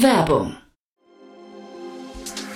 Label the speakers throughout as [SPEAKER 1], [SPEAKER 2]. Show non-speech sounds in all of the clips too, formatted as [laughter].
[SPEAKER 1] Werbung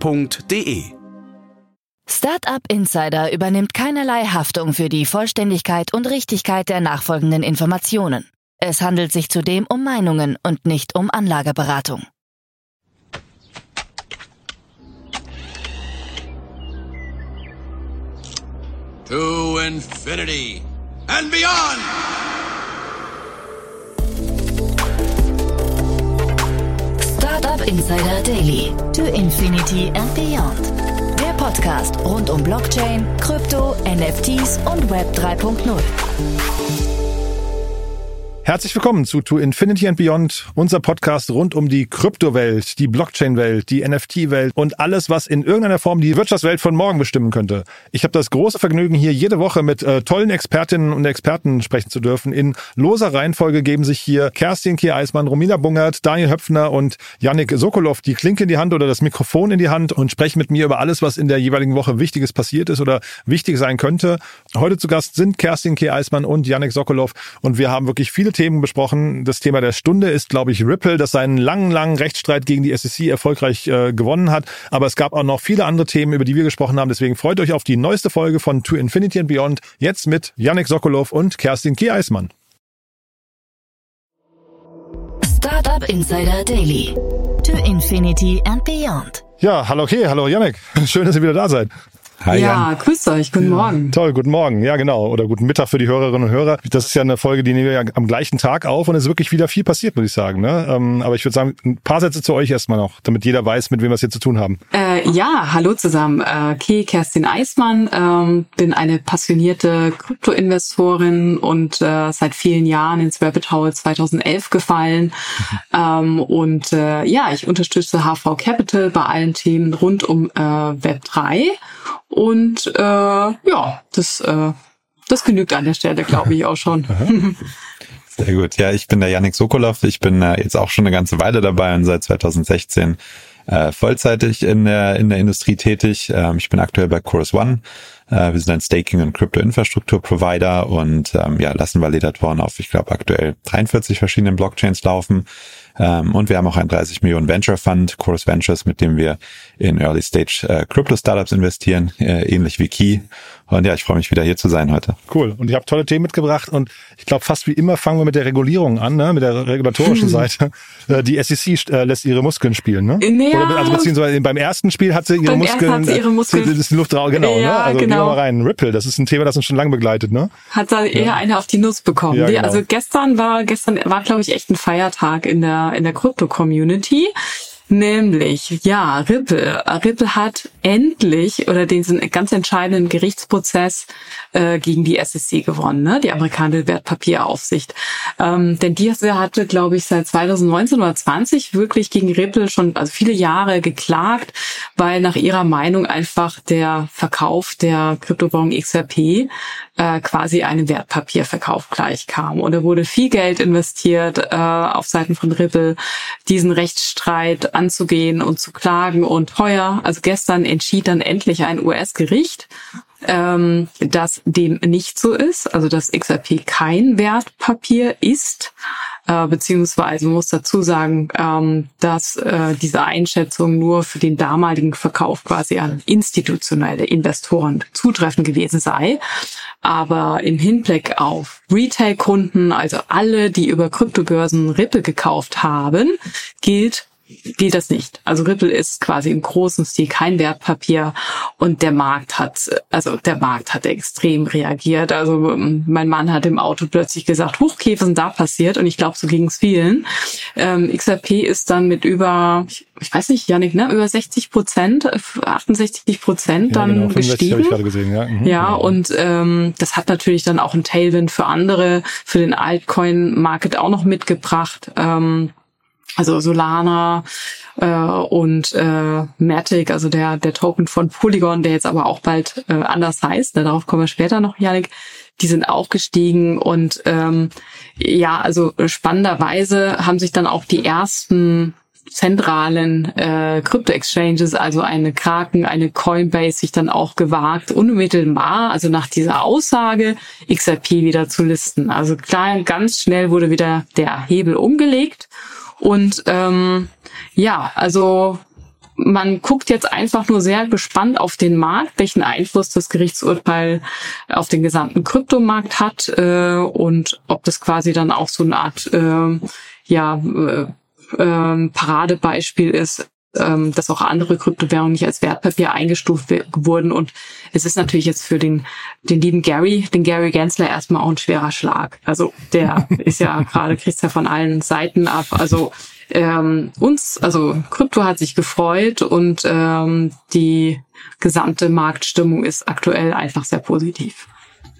[SPEAKER 2] www.startup.de.
[SPEAKER 3] Startup Insider übernimmt keinerlei Haftung für die Vollständigkeit und Richtigkeit der nachfolgenden Informationen. Es handelt sich zudem um Meinungen und nicht um Anlageberatung.
[SPEAKER 4] To Infinity and beyond!
[SPEAKER 3] Startup Insider Daily. To Infinity and Beyond. Der Podcast rund um Blockchain, Krypto, NFTs und Web 3.0.
[SPEAKER 5] Herzlich willkommen zu To Infinity and Beyond, unser Podcast rund um die Kryptowelt, die Blockchain-Welt, die NFT-Welt und alles, was in irgendeiner Form die Wirtschaftswelt von morgen bestimmen könnte. Ich habe das große Vergnügen, hier jede Woche mit äh, tollen Expertinnen und Experten sprechen zu dürfen. In loser Reihenfolge geben sich hier Kerstin Kier-Eismann, Romina Bungert, Daniel Höpfner und Yannick Sokolov die Klinke in die Hand oder das Mikrofon in die Hand und sprechen mit mir über alles, was in der jeweiligen Woche Wichtiges passiert ist oder wichtig sein könnte. Heute zu Gast sind Kerstin Kier-Eismann und Yannick Sokolov und wir haben wirklich viele Themen besprochen. Das Thema der Stunde ist, glaube ich, Ripple, das seinen langen, langen Rechtsstreit gegen die SEC erfolgreich äh, gewonnen hat. Aber es gab auch noch viele andere Themen, über die wir gesprochen haben. Deswegen freut euch auf die neueste Folge von To Infinity and Beyond. Jetzt mit Yannick Sokolov und Kerstin Kieismann.
[SPEAKER 3] Startup Insider Daily. To Infinity and Beyond.
[SPEAKER 5] Ja, hallo okay, hallo Yannick. [laughs] Schön, dass ihr wieder da seid.
[SPEAKER 6] Hi, ja, Jan. grüßt euch, guten Morgen.
[SPEAKER 5] Toll, guten Morgen, ja genau. Oder guten Mittag für die Hörerinnen und Hörer. Das ist ja eine Folge, die nehmen wir ja am gleichen Tag auf und es ist wirklich wieder viel passiert, muss ich sagen. Ne? Ähm, aber ich würde sagen, ein paar Sätze zu euch erstmal noch, damit jeder weiß, mit wem wir es hier zu tun haben.
[SPEAKER 6] Äh, ja, hallo zusammen. Äh, Kay Kerstin Eismann, ähm, bin eine passionierte Kryptoinvestorin und äh, seit vielen Jahren ins Rabbit Hole 2011 gefallen. Mhm. Ähm, und äh, ja, ich unterstütze HV Capital bei allen Themen rund um äh, Web 3 und äh, ja, das, äh, das genügt an der Stelle, glaube ich, auch schon. [laughs]
[SPEAKER 7] Sehr gut. Ja, ich bin der Yannick Sokolov. Ich bin äh, jetzt auch schon eine ganze Weile dabei und seit 2016 äh, vollzeitig in der, in der Industrie tätig. Ähm, ich bin aktuell bei Chorus One. Äh, wir sind ein Staking- und Crypto-Infrastruktur-Provider und ähm, ja, lassen Validatoren auf, ich glaube, aktuell 43 verschiedenen Blockchains laufen. Ähm, und wir haben auch einen 30 Millionen Venture Fund, Chorus Ventures, mit dem wir in Early Stage äh, Crypto Startups investieren, äh, ähnlich wie Key. Und ja, ich freue mich wieder hier zu sein heute.
[SPEAKER 5] Cool. Und ihr habt tolle Themen mitgebracht und ich glaube, fast wie immer fangen wir mit der Regulierung an, ne? mit der regulatorischen hm. Seite. [laughs] Äh, die SEC äh, lässt ihre Muskeln spielen, ne?
[SPEAKER 6] Ja.
[SPEAKER 5] Oder, also beziehungsweise beim ersten Spiel hat sie ihre beim Muskeln. Hat sie ihre Muskeln. Das ist die Luft raus, genau. Ja, ne? Also genau. gehen wir mal rein. Ripple, das ist ein Thema, das uns schon lange begleitet, ne?
[SPEAKER 6] Hat da eher ja. eine auf die Nuss bekommen. Ja, genau. Also gestern war, gestern war, glaube ich, echt ein Feiertag in der, in der Krypto-Community. Nämlich, ja, Ripple. Ripple hat endlich oder diesen ganz entscheidenden Gerichtsprozess äh, gegen die SEC gewonnen, ne? die amerikanische Wertpapieraufsicht. Ähm, denn die hatte, glaube ich, seit 2019 oder 20 wirklich gegen Ripple schon also viele Jahre geklagt, weil nach ihrer Meinung einfach der Verkauf der Kryptowährung XRP äh, quasi einem Wertpapierverkauf gleichkam. Und da wurde viel Geld investiert äh, auf Seiten von Ripple, diesen Rechtsstreit anzugehen und zu klagen. Und heuer, also gestern, entschied dann endlich ein US-Gericht, ähm, dass dem nicht so ist, also dass XRP kein Wertpapier ist, äh, beziehungsweise muss dazu sagen, ähm, dass äh, diese Einschätzung nur für den damaligen Verkauf quasi an institutionelle Investoren zutreffend gewesen sei. Aber im Hinblick auf Retail-Kunden, also alle, die über Kryptobörsen Ripple gekauft haben, gilt gilt das nicht. Also Ripple ist quasi im großen Stil kein Wertpapier und der Markt hat, also der Markt hat extrem reagiert. Also ähm, mein Mann hat im Auto plötzlich gesagt, Hochkäfer sind da passiert und ich glaube, so ging es vielen. Ähm, XRP ist dann mit über, ich, weiß nicht, Janik, ne, über 60 Prozent, 68 Prozent dann ja, genau, gestiegen. Ich gesehen, ja. Mhm. ja, und ähm, das hat natürlich dann auch ein Tailwind für andere, für den Altcoin-Market auch noch mitgebracht. Ähm, also Solana äh, und äh, Matic, also der der Token von Polygon, der jetzt aber auch bald äh, anders heißt. Ne, darauf kommen wir später noch, Janik. Die sind auch gestiegen und ähm, ja, also spannenderweise haben sich dann auch die ersten zentralen äh, Krypto-Exchanges, also eine Kraken, eine Coinbase, sich dann auch gewagt, unmittelbar, also nach dieser Aussage, XRP wieder zu listen. Also klar, ganz schnell wurde wieder der Hebel umgelegt und ähm, ja, also man guckt jetzt einfach nur sehr gespannt auf den Markt, welchen Einfluss das Gerichtsurteil auf den gesamten Kryptomarkt hat äh, und ob das quasi dann auch so eine Art äh, ja äh, äh, Paradebeispiel ist, ähm, dass auch andere Kryptowährungen nicht als Wertpapier eingestuft wurden. Und es ist natürlich jetzt für den, den lieben Gary, den Gary Gensler erstmal auch ein schwerer Schlag. Also der [laughs] ist ja gerade, kriegt ja von allen Seiten ab. Also ähm, uns, also Krypto hat sich gefreut und ähm, die gesamte Marktstimmung ist aktuell einfach sehr positiv.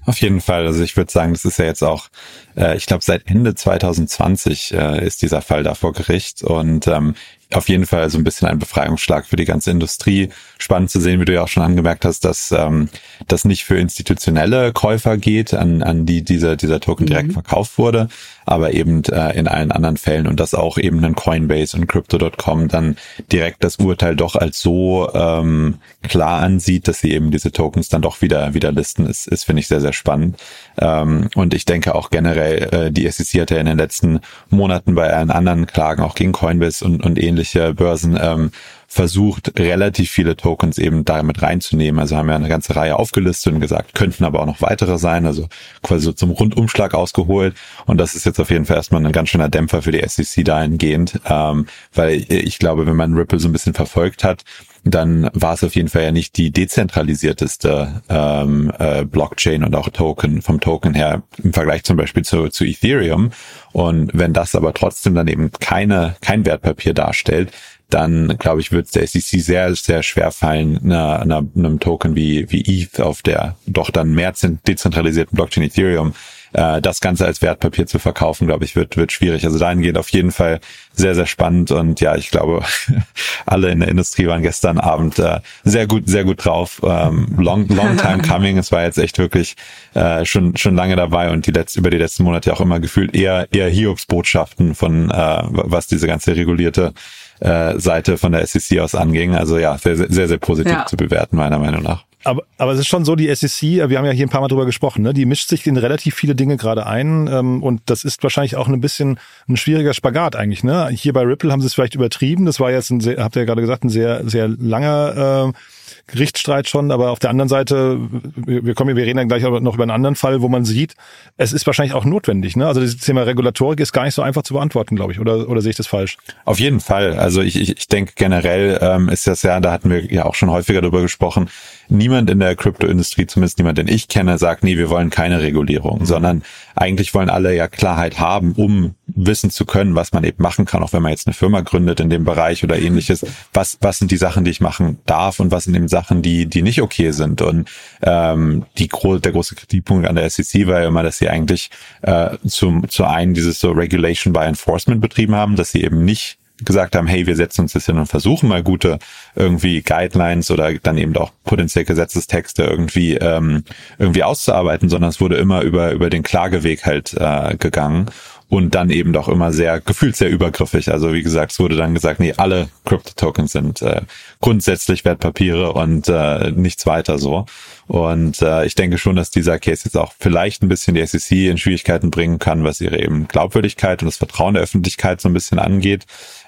[SPEAKER 7] Auf jeden Fall. Also ich würde sagen, das ist ja jetzt auch, äh, ich glaube, seit Ende 2020 äh, ist dieser Fall da vor Gericht. Und ähm, auf jeden Fall so ein bisschen ein Befreiungsschlag für die ganze Industrie. Spannend zu sehen, wie du ja auch schon angemerkt hast, dass ähm, das nicht für institutionelle Käufer geht, an, an die dieser, dieser Token direkt mhm. verkauft wurde, aber eben äh, in allen anderen Fällen und dass auch eben ein Coinbase und Crypto.com dann direkt das Urteil doch als so ähm, klar ansieht, dass sie eben diese Tokens dann doch wieder wieder listen, ist, ist finde ich sehr, sehr spannend. Ähm, und ich denke auch generell, äh, die SEC hat ja in den letzten Monaten bei allen anderen Klagen auch gegen Coinbase und, und ähnliche Börsen ähm, versucht, relativ viele Tokens eben damit reinzunehmen. Also haben wir eine ganze Reihe aufgelistet und gesagt, könnten aber auch noch weitere sein, also quasi so zum Rundumschlag ausgeholt. Und das ist jetzt auf jeden Fall erstmal ein ganz schöner Dämpfer für die SEC dahingehend, ähm, weil ich glaube, wenn man Ripple so ein bisschen verfolgt hat, dann war es auf jeden Fall ja nicht die dezentralisierteste ähm, äh, Blockchain und auch Token vom Token her im Vergleich zum Beispiel zu, zu Ethereum. Und wenn das aber trotzdem dann eben keine kein Wertpapier darstellt, dann glaube ich, wird es der SEC sehr, sehr schwer fallen, einer, einer, einem Token wie, wie ETH auf der doch dann mehr dezentralisierten Blockchain Ethereum äh, das Ganze als Wertpapier zu verkaufen, glaube ich, wird, wird schwierig. Also dahingehend auf jeden Fall sehr, sehr spannend und ja, ich glaube, [laughs] alle in der Industrie waren gestern Abend äh, sehr gut, sehr gut drauf. Ähm, long, long time [laughs] coming. Es war jetzt echt wirklich äh, schon, schon lange dabei und die letzten, über die letzten Monate auch immer gefühlt eher, eher Hiobs-Botschaften von, äh, was diese ganze regulierte äh, Seite von der SEC aus anging. Also ja, sehr, sehr, sehr positiv ja. zu bewerten, meiner Meinung nach.
[SPEAKER 5] Aber, aber es ist schon so, die SEC, äh, wir haben ja hier ein paar Mal drüber gesprochen, ne? die mischt sich in relativ viele Dinge gerade ein ähm, und das ist wahrscheinlich auch ein bisschen ein schwieriger Spagat eigentlich. Ne? Hier bei Ripple haben sie es vielleicht übertrieben, das war jetzt, ein sehr, habt ihr ja gerade gesagt, ein sehr, sehr langer äh, Gerichtsstreit schon, aber auf der anderen Seite, wir kommen, wir reden dann gleich noch über einen anderen Fall, wo man sieht, es ist wahrscheinlich auch notwendig. Ne? Also das Thema Regulatorik ist gar nicht so einfach zu beantworten, glaube ich. Oder, oder sehe ich das falsch?
[SPEAKER 7] Auf jeden Fall. Also ich, ich, ich denke generell ähm, ist das ja, da hatten wir ja auch schon häufiger darüber gesprochen, niemand in der Kryptoindustrie, zumindest niemand, den ich kenne, sagt, nee, wir wollen keine Regulierung, sondern eigentlich wollen alle ja Klarheit haben, um wissen zu können, was man eben machen kann, auch wenn man jetzt eine Firma gründet in dem Bereich oder ähnliches. Was, was sind die Sachen, die ich machen darf und was sind eben Sachen, die, die nicht okay sind? Und ähm, die, der große Kritikpunkt an der SEC war ja immer, dass sie eigentlich äh, zum, zu einen dieses so Regulation by Enforcement betrieben haben, dass sie eben nicht gesagt haben, hey, wir setzen uns jetzt hin und versuchen mal gute irgendwie Guidelines oder dann eben auch potenziell Gesetzestexte irgendwie ähm, irgendwie auszuarbeiten, sondern es wurde immer über über den Klageweg halt äh, gegangen und dann eben doch immer sehr gefühlt sehr übergriffig. Also wie gesagt, es wurde dann gesagt, nee, alle Crypto-Tokens sind äh, grundsätzlich Wertpapiere und äh, nichts weiter so. Und äh, ich denke schon, dass dieser Case jetzt auch vielleicht ein bisschen die SEC in Schwierigkeiten bringen kann, was ihre eben Glaubwürdigkeit und das Vertrauen der Öffentlichkeit so ein bisschen angeht.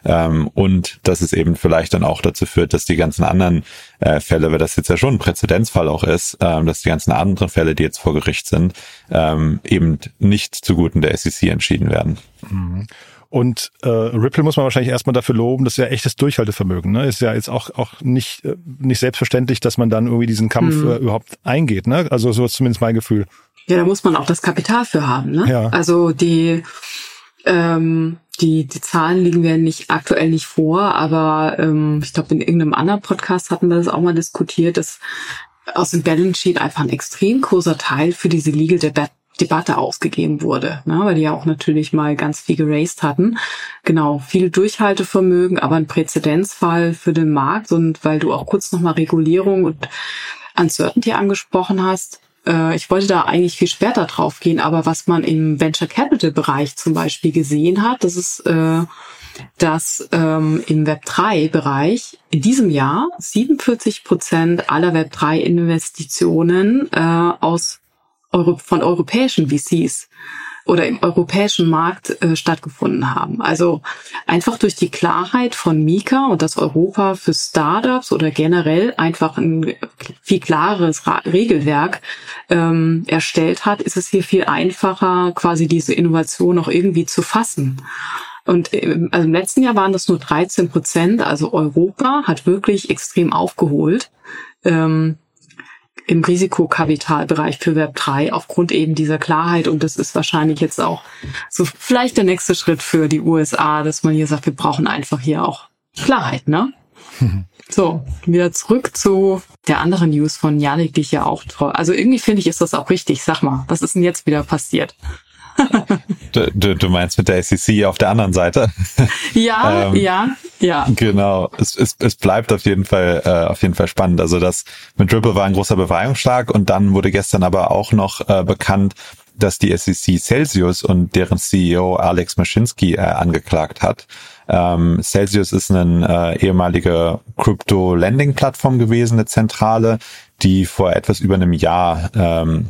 [SPEAKER 7] Ähm, und dass es eben vielleicht dann auch dazu führt, dass die ganzen anderen äh, Fälle, weil das jetzt ja schon ein Präzedenzfall auch ist, ähm, dass die ganzen anderen Fälle, die jetzt vor Gericht sind, ähm, eben nicht zuguten der SEC entschieden werden.
[SPEAKER 5] Mhm. Und äh, Ripple muss man wahrscheinlich erstmal dafür loben, das ist ja echtes Durchhaltevermögen. Ne? Ist ja jetzt auch, auch nicht, äh, nicht selbstverständlich, dass man dann irgendwie diesen Kampf mhm. äh, überhaupt eingeht. Ne? Also so ist zumindest mein Gefühl.
[SPEAKER 6] Ja, da muss man auch das Kapital für haben. Ne? Ja. Also die ähm, die, die Zahlen liegen mir nicht aktuell nicht vor, aber ähm, ich glaube, in irgendeinem anderen Podcast hatten wir das auch mal diskutiert, dass aus dem Balance Sheet einfach ein extrem großer Teil für diese Legal Debatte ausgegeben wurde, ne, weil die ja auch natürlich mal ganz viel geraced hatten. Genau, viel Durchhaltevermögen, aber ein Präzedenzfall für den Markt und weil du auch kurz nochmal Regulierung und Uncertainty angesprochen hast, äh, ich wollte da eigentlich viel später drauf gehen, aber was man im Venture Capital Bereich zum Beispiel gesehen hat, das ist, äh, dass ähm, im Web3-Bereich in diesem Jahr 47 Prozent aller Web3-Investitionen äh, aus Euro von europäischen VCs oder im europäischen Markt äh, stattgefunden haben. Also einfach durch die Klarheit von Mika und das Europa für Startups oder generell einfach ein viel klareres Ra Regelwerk ähm, erstellt hat, ist es hier viel einfacher, quasi diese Innovation auch irgendwie zu fassen. Und ähm, also im letzten Jahr waren das nur 13 Prozent. Also Europa hat wirklich extrem aufgeholt. Ähm, im Risikokapitalbereich für Web 3 aufgrund eben dieser Klarheit. Und das ist wahrscheinlich jetzt auch so vielleicht der nächste Schritt für die USA, dass man hier sagt, wir brauchen einfach hier auch Klarheit, ne? [laughs] So, wieder zurück zu der anderen News von Janik, die ich ja auch toll. Also irgendwie finde ich, ist das auch richtig. Sag mal, was ist denn jetzt wieder passiert?
[SPEAKER 7] du, du, du meinst mit der SEC auf der anderen Seite? [laughs]
[SPEAKER 6] Ja, ähm, ja, ja.
[SPEAKER 7] Genau. Es, es, es bleibt auf jeden Fall äh, auf jeden Fall spannend. Also das mit Ripple war ein großer Befreiungsschlag und dann wurde gestern aber auch noch äh, bekannt, dass die SEC Celsius und deren CEO Alex Maschinsky äh, angeklagt hat. Ähm, Celsius ist eine äh, ehemalige Crypto-Lending-Plattform gewesen, eine Zentrale, die vor etwas über einem Jahr ähm,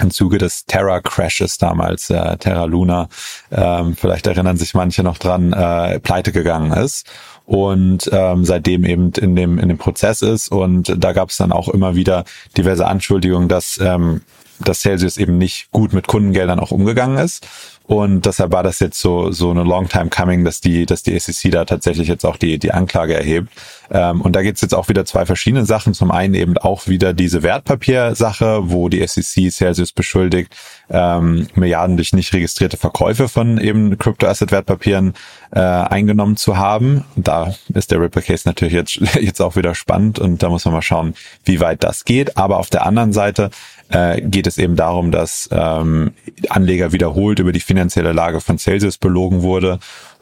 [SPEAKER 7] im Zuge des Terra Crashes damals, äh, Terra Luna, ähm, vielleicht erinnern sich manche noch dran, äh, pleite gegangen ist und ähm, seitdem eben in dem in dem Prozess ist. Und da gab es dann auch immer wieder diverse Anschuldigungen, dass ähm, dass Celsius eben nicht gut mit Kundengeldern auch umgegangen ist und deshalb war das jetzt so, so eine long time coming, dass die, dass die SEC da tatsächlich jetzt auch die, die Anklage erhebt. Ähm, und da geht's jetzt auch wieder zwei verschiedene Sachen. Zum einen eben auch wieder diese Wertpapiersache, wo die SEC Celsius beschuldigt, ähm, Milliarden durch nicht registrierte Verkäufe von eben Crypto-Asset-Wertpapieren äh, eingenommen zu haben. Da ist der Ripple Case natürlich jetzt, [laughs] jetzt auch wieder spannend und da muss man mal schauen, wie weit das geht. Aber auf der anderen Seite äh, geht es eben darum, dass ähm, Anleger wiederholt über die finanzielle Lage von Celsius belogen wurde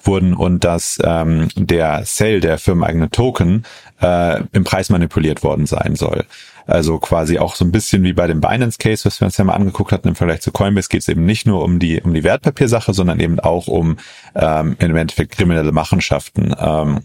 [SPEAKER 7] wurden und dass ähm, der Sell, der firmeneigene Token, äh, im Preis manipuliert worden sein soll. Also quasi auch so ein bisschen wie bei dem Binance Case, was wir uns ja mal angeguckt hatten im Vergleich zu Coinbase, geht es eben nicht nur um die um die Wertpapiersache, sondern eben auch um ähm, im Endeffekt kriminelle Machenschaften. Ähm,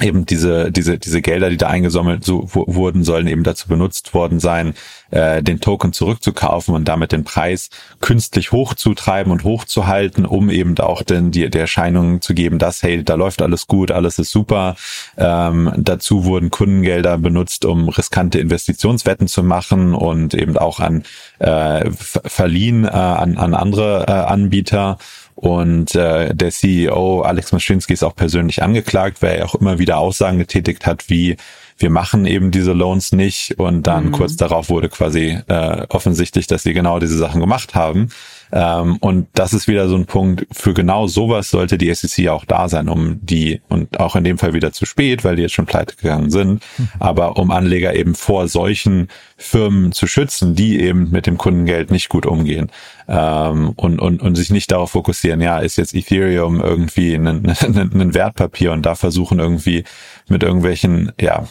[SPEAKER 7] eben diese diese diese Gelder, die da eingesammelt so, wurden, sollen eben dazu benutzt worden sein, äh, den Token zurückzukaufen und damit den Preis künstlich hochzutreiben und hochzuhalten, um eben auch denn die, die Erscheinung zu geben, dass hey, da läuft alles gut, alles ist super. Ähm, dazu wurden Kundengelder benutzt, um riskante Investitionswetten zu machen und eben auch an äh, verliehen äh, an, an andere äh, Anbieter. Und äh, der CEO Alex Maschinski ist auch persönlich angeklagt, weil er auch immer wieder Aussagen getätigt hat, wie wir machen eben diese Loans nicht. Und dann mhm. kurz darauf wurde quasi äh, offensichtlich, dass sie genau diese Sachen gemacht haben. Ähm, und das ist wieder so ein Punkt, für genau sowas sollte die SEC auch da sein, um die, und auch in dem Fall wieder zu spät, weil die jetzt schon pleite gegangen sind, mhm. aber um Anleger eben vor solchen Firmen zu schützen, die eben mit dem Kundengeld nicht gut umgehen ähm, und, und, und sich nicht darauf fokussieren, ja, ist jetzt Ethereum irgendwie ein, ein, ein Wertpapier und da versuchen irgendwie mit irgendwelchen, ja,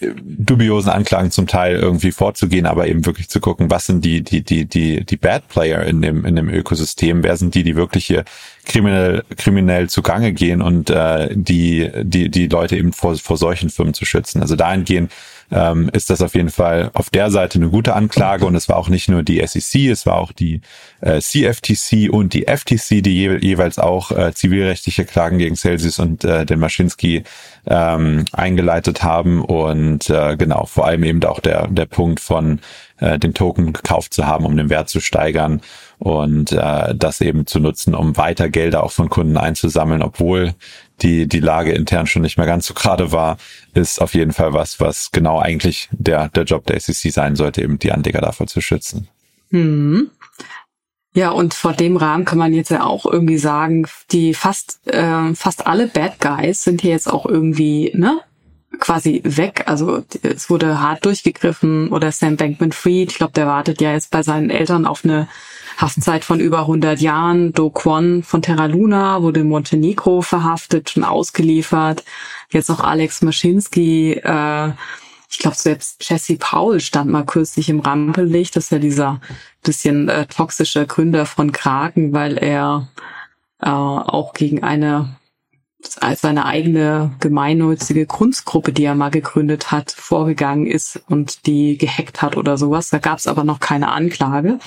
[SPEAKER 7] dubiosen Anklagen zum Teil irgendwie vorzugehen, aber eben wirklich zu gucken, was sind die, die, die, die, die Bad Player in dem, in dem Ökosystem, wer sind die, die wirklich hier kriminell, kriminell zugange gehen und äh, die, die, die Leute eben vor, vor solchen Firmen zu schützen. Also dahingehend ähm, ist das auf jeden Fall auf der Seite eine gute Anklage und es war auch nicht nur die SEC, es war auch die äh, CFTC und die FTC, die je, jeweils auch äh, zivilrechtliche Klagen gegen Celsius und äh, den Maschinski ähm, eingeleitet haben und äh, genau, vor allem eben auch der, der Punkt von äh, den Token gekauft zu haben, um den Wert zu steigern und äh, das eben zu nutzen, um weiter Gelder auch von Kunden einzusammeln, obwohl die, die Lage intern schon nicht mehr ganz so gerade war, ist auf jeden Fall was, was genau eigentlich der, der Job der SEC sein sollte, eben die Anleger davor zu schützen.
[SPEAKER 6] Hm. Ja, und vor dem Rahmen kann man jetzt ja auch irgendwie sagen, die fast, äh, fast alle Bad Guys sind hier jetzt auch irgendwie, ne, quasi weg. Also es wurde hart durchgegriffen oder Sam Bankman-Fried, ich glaube, der wartet ja jetzt bei seinen Eltern auf eine Haftzeit von über 100 Jahren. Do Kwon von Terra Luna wurde in Montenegro verhaftet, schon ausgeliefert. Jetzt noch Alex Maschinski, äh, ich glaube selbst Jesse Paul stand mal kürzlich im Rampenlicht. Das ist ja dieser bisschen äh, toxische Gründer von Kraken, weil er äh, auch gegen eine seine eigene gemeinnützige Kunstgruppe, die er mal gegründet hat, vorgegangen ist und die gehackt hat oder sowas. Da gab es aber noch keine Anklage.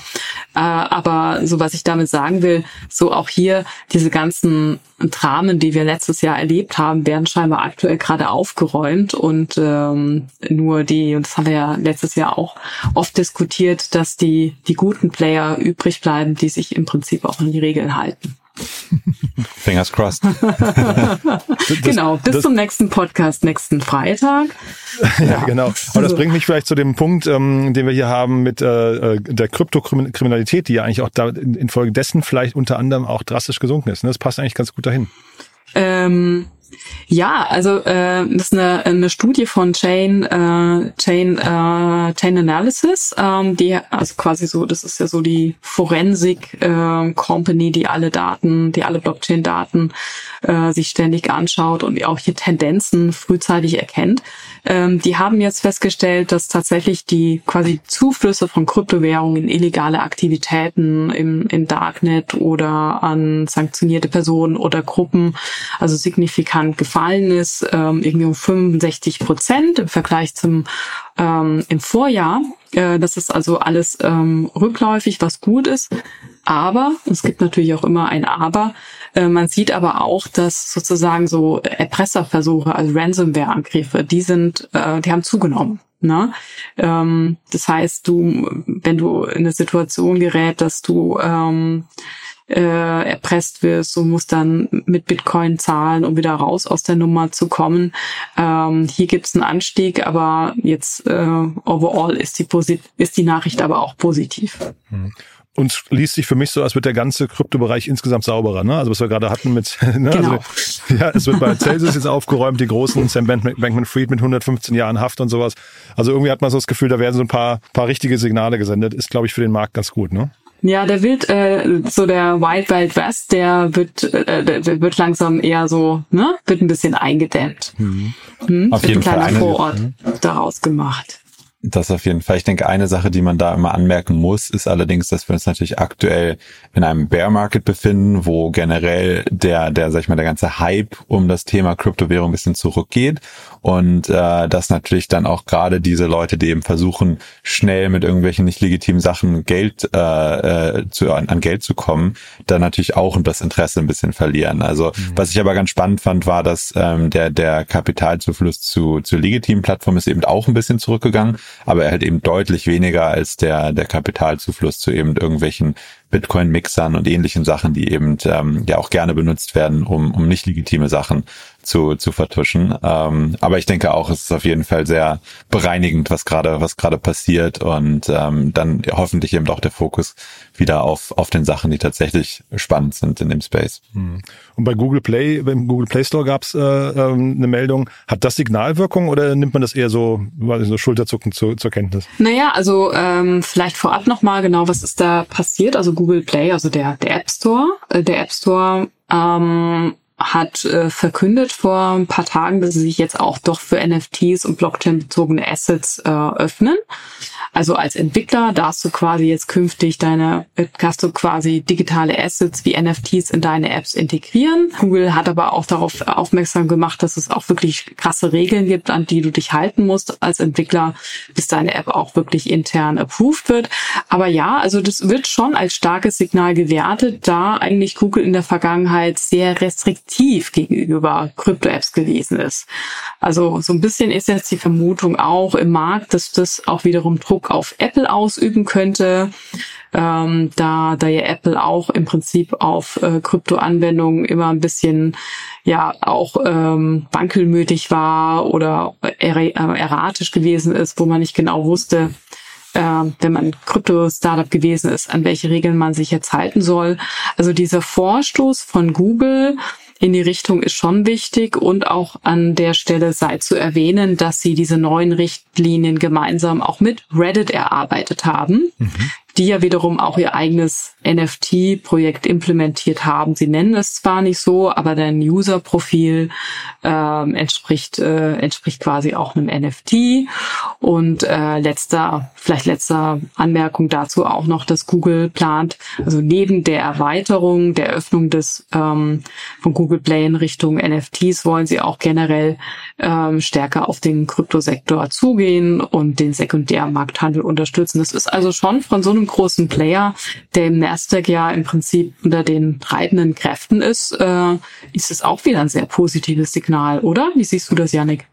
[SPEAKER 6] Äh, aber so was ich damit sagen will, so auch hier diese ganzen Dramen, die wir letztes Jahr erlebt haben, werden scheinbar aktuell gerade aufgeräumt und ähm, nur die, und das haben wir ja letztes Jahr auch oft diskutiert, dass die, die guten Player übrig bleiben, die sich im Prinzip auch an die Regeln halten. [laughs]
[SPEAKER 7] Fingers crossed. [laughs]
[SPEAKER 6] genau, bis das, zum nächsten Podcast, nächsten Freitag.
[SPEAKER 5] ja, [laughs] ja, genau. Aber das also bringt mich vielleicht zu dem Punkt, ähm, den wir hier haben mit äh, äh der Kryptokriminalität, die ja eigentlich auch da infolgedessen vielleicht unter anderem auch drastisch gesunken ist. Ne? Das passt eigentlich ganz gut dahin.
[SPEAKER 6] Ähm ja, also äh, das ist eine, eine Studie von Chain äh, Chain äh, Chain Analysis, ähm, die also quasi so, das ist ja so die Forensik äh, Company, die alle Daten, die alle Blockchain Daten äh, sich ständig anschaut und auch hier Tendenzen frühzeitig erkennt. Ähm, die haben jetzt festgestellt, dass tatsächlich die quasi Zuflüsse von Kryptowährungen in illegale Aktivitäten im, im Darknet oder an sanktionierte Personen oder Gruppen also signifikant gefallen ist, ähm, irgendwie um 65 Prozent im Vergleich zum ähm, im Vorjahr. Äh, das ist also alles ähm, rückläufig, was gut ist. Aber, es gibt natürlich auch immer ein Aber, äh, man sieht aber auch, dass sozusagen so Erpresserversuche, also Ransomware-Angriffe, die sind, äh, die haben zugenommen. Ne? Ähm, das heißt, du, wenn du in eine Situation gerät, dass du ähm, äh, erpresst wirst, du musst dann mit Bitcoin zahlen, um wieder raus aus der Nummer zu kommen. Ähm, hier gibt's einen Anstieg, aber jetzt äh, overall ist die, Posit ist die Nachricht aber auch positiv.
[SPEAKER 5] Hm. Und liest sich für mich so, als wird der ganze Kryptobereich insgesamt sauberer. Ne? Also was wir gerade hatten mit, [laughs] ne? Also, genau. also, ja, es wird bei Celsius jetzt aufgeräumt, die großen Sam Bankman-Fried mit 115 Jahren Haft und sowas. Also irgendwie hat man so das Gefühl, da werden so ein paar, paar richtige Signale gesendet. Ist, glaube ich, für den Markt ganz gut. Ne?
[SPEAKER 6] Ja, der wird äh, so der Wild Wild West, der wird äh, der wird langsam eher so, ne, wird ein bisschen eingedämmt. Mhm. Hm? Auf wird jeden ein kleiner Fall Vorort mhm. daraus gemacht.
[SPEAKER 7] Das auf jeden Fall. Ich denke, eine Sache, die man da immer anmerken muss, ist allerdings, dass wir uns natürlich aktuell in einem Bear Market befinden, wo generell der, der, sag ich mal, der ganze Hype um das Thema Kryptowährung ein bisschen zurückgeht und äh, dass natürlich dann auch gerade diese Leute, die eben versuchen, schnell mit irgendwelchen nicht legitimen Sachen Geld äh, äh, zu, an, an Geld zu kommen, dann natürlich auch das Interesse ein bisschen verlieren. Also mhm. was ich aber ganz spannend fand, war, dass ähm, der der Kapitalzufluss zu zu legitimen Plattformen ist eben auch ein bisschen zurückgegangen, aber er halt eben deutlich weniger als der der Kapitalzufluss zu eben irgendwelchen Bitcoin-Mixern und ähnlichen Sachen, die eben ähm, ja auch gerne benutzt werden, um, um nicht legitime Sachen zu, zu vertuschen. Ähm, aber ich denke auch, es ist auf jeden Fall sehr bereinigend, was gerade was gerade passiert und ähm, dann hoffentlich eben auch der Fokus wieder auf auf den Sachen, die tatsächlich spannend sind in dem Space.
[SPEAKER 5] Hm. Und bei Google Play, beim Google Play Store gab es äh, ähm, eine Meldung. Hat das Signalwirkung oder nimmt man das eher so, weiß ich, so Schulterzucken zu, zur Kenntnis?
[SPEAKER 6] Naja, also ähm, vielleicht vorab nochmal genau, was ist da passiert? Also Google Play, also der der App Store, äh, der App Store ähm, hat äh, verkündet vor ein paar Tagen, dass sie sich jetzt auch doch für NFTs und Blockchain-bezogene Assets äh, öffnen. Also als Entwickler darfst du quasi jetzt künftig deine, äh, hast du quasi digitale Assets wie NFTs in deine Apps integrieren. Google hat aber auch darauf aufmerksam gemacht, dass es auch wirklich krasse Regeln gibt, an die du dich halten musst als Entwickler, bis deine App auch wirklich intern approved wird. Aber ja, also das wird schon als starkes Signal gewertet, da eigentlich Google in der Vergangenheit sehr restriktiv gegenüber Krypto-Apps gewesen ist. Also so ein bisschen ist jetzt die Vermutung auch im Markt, dass das auch wiederum Druck auf Apple ausüben könnte, ähm, da, da ja Apple auch im Prinzip auf äh, Kryptoanwendungen immer ein bisschen ja auch ähm, wankelmütig war oder er, äh, erratisch gewesen ist, wo man nicht genau wusste, äh, wenn man Krypto-Startup gewesen ist, an welche Regeln man sich jetzt halten soll. Also dieser Vorstoß von Google in die Richtung ist schon wichtig und auch an der Stelle sei zu erwähnen, dass sie diese neuen Richtlinien gemeinsam auch mit Reddit erarbeitet haben. Mhm die ja wiederum auch ihr eigenes NFT-Projekt implementiert haben. Sie nennen es zwar nicht so, aber dein User-Profil ähm, entspricht äh, entspricht quasi auch einem NFT. Und äh, letzter, vielleicht letzter Anmerkung dazu auch noch, dass Google plant, also neben der Erweiterung, der Öffnung des ähm, von Google Play in Richtung NFTs wollen sie auch generell ähm, stärker auf den Kryptosektor zugehen und den Sekundärmarkthandel unterstützen. Das ist also schon von so einem großen Player, der im Nasdaq ja im Prinzip unter den treibenden Kräften ist, äh, ist es auch wieder ein sehr positives Signal, oder? Wie siehst du das, Yannick?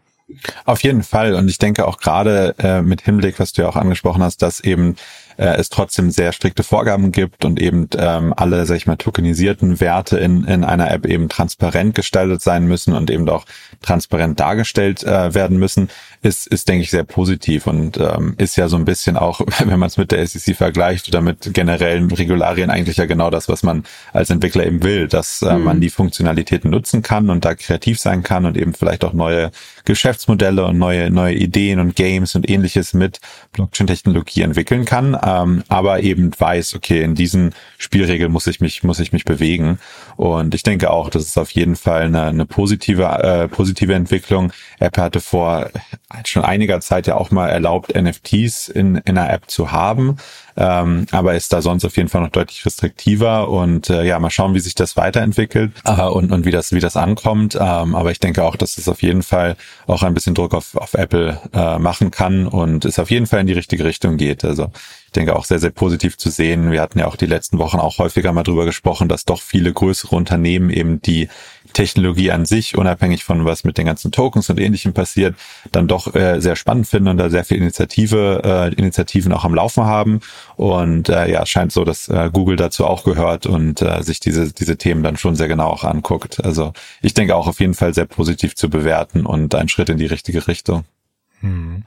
[SPEAKER 7] Auf jeden Fall. Und ich denke auch gerade äh, mit Hinblick, was du ja auch angesprochen hast, dass eben äh, es trotzdem sehr strikte Vorgaben gibt und eben ähm, alle, sag ich mal, tokenisierten Werte in, in einer App eben transparent gestaltet sein müssen und eben auch transparent dargestellt äh, werden müssen, ist, ist, denke ich, sehr positiv und ähm, ist ja so ein bisschen auch, [laughs] wenn man es mit der SEC vergleicht oder mit generellen Regularien eigentlich ja genau das, was man als Entwickler eben will, dass äh, mhm. man die Funktionalitäten nutzen kann und da kreativ sein kann und eben vielleicht auch neue Geschäftsmodelle und neue, neue Ideen und Games und ähnliches mit Blockchain-Technologie entwickeln kann ähm, aber eben weiß, okay, in diesen Spielregeln muss ich mich, muss ich mich bewegen. Und ich denke auch, das ist auf jeden Fall eine, eine positive, äh, positive Entwicklung. Apple hatte vor schon einiger Zeit ja auch mal erlaubt, NFTs in, in einer App zu haben ähm, aber ist da sonst auf jeden Fall noch deutlich restriktiver und äh, ja, mal schauen, wie sich das weiterentwickelt äh, und, und wie das, wie das ankommt. Ähm, aber ich denke auch, dass es auf jeden Fall auch ein bisschen Druck auf, auf Apple äh, machen kann und es auf jeden Fall in die richtige Richtung geht. Also ich denke auch sehr, sehr positiv zu sehen. Wir hatten ja auch die letzten Wochen auch häufiger mal drüber gesprochen, dass doch viele größere Unternehmen eben die Technologie an sich, unabhängig von was mit den ganzen Tokens und ähnlichem passiert, dann doch äh, sehr spannend finden und da sehr viel Initiative, äh, Initiativen auch am Laufen haben. Und äh, ja, es scheint so, dass äh, Google dazu auch gehört und äh, sich diese, diese Themen dann schon sehr genau auch anguckt. Also ich denke auch auf jeden Fall sehr positiv zu bewerten und ein Schritt in die richtige Richtung.
[SPEAKER 5] Hm.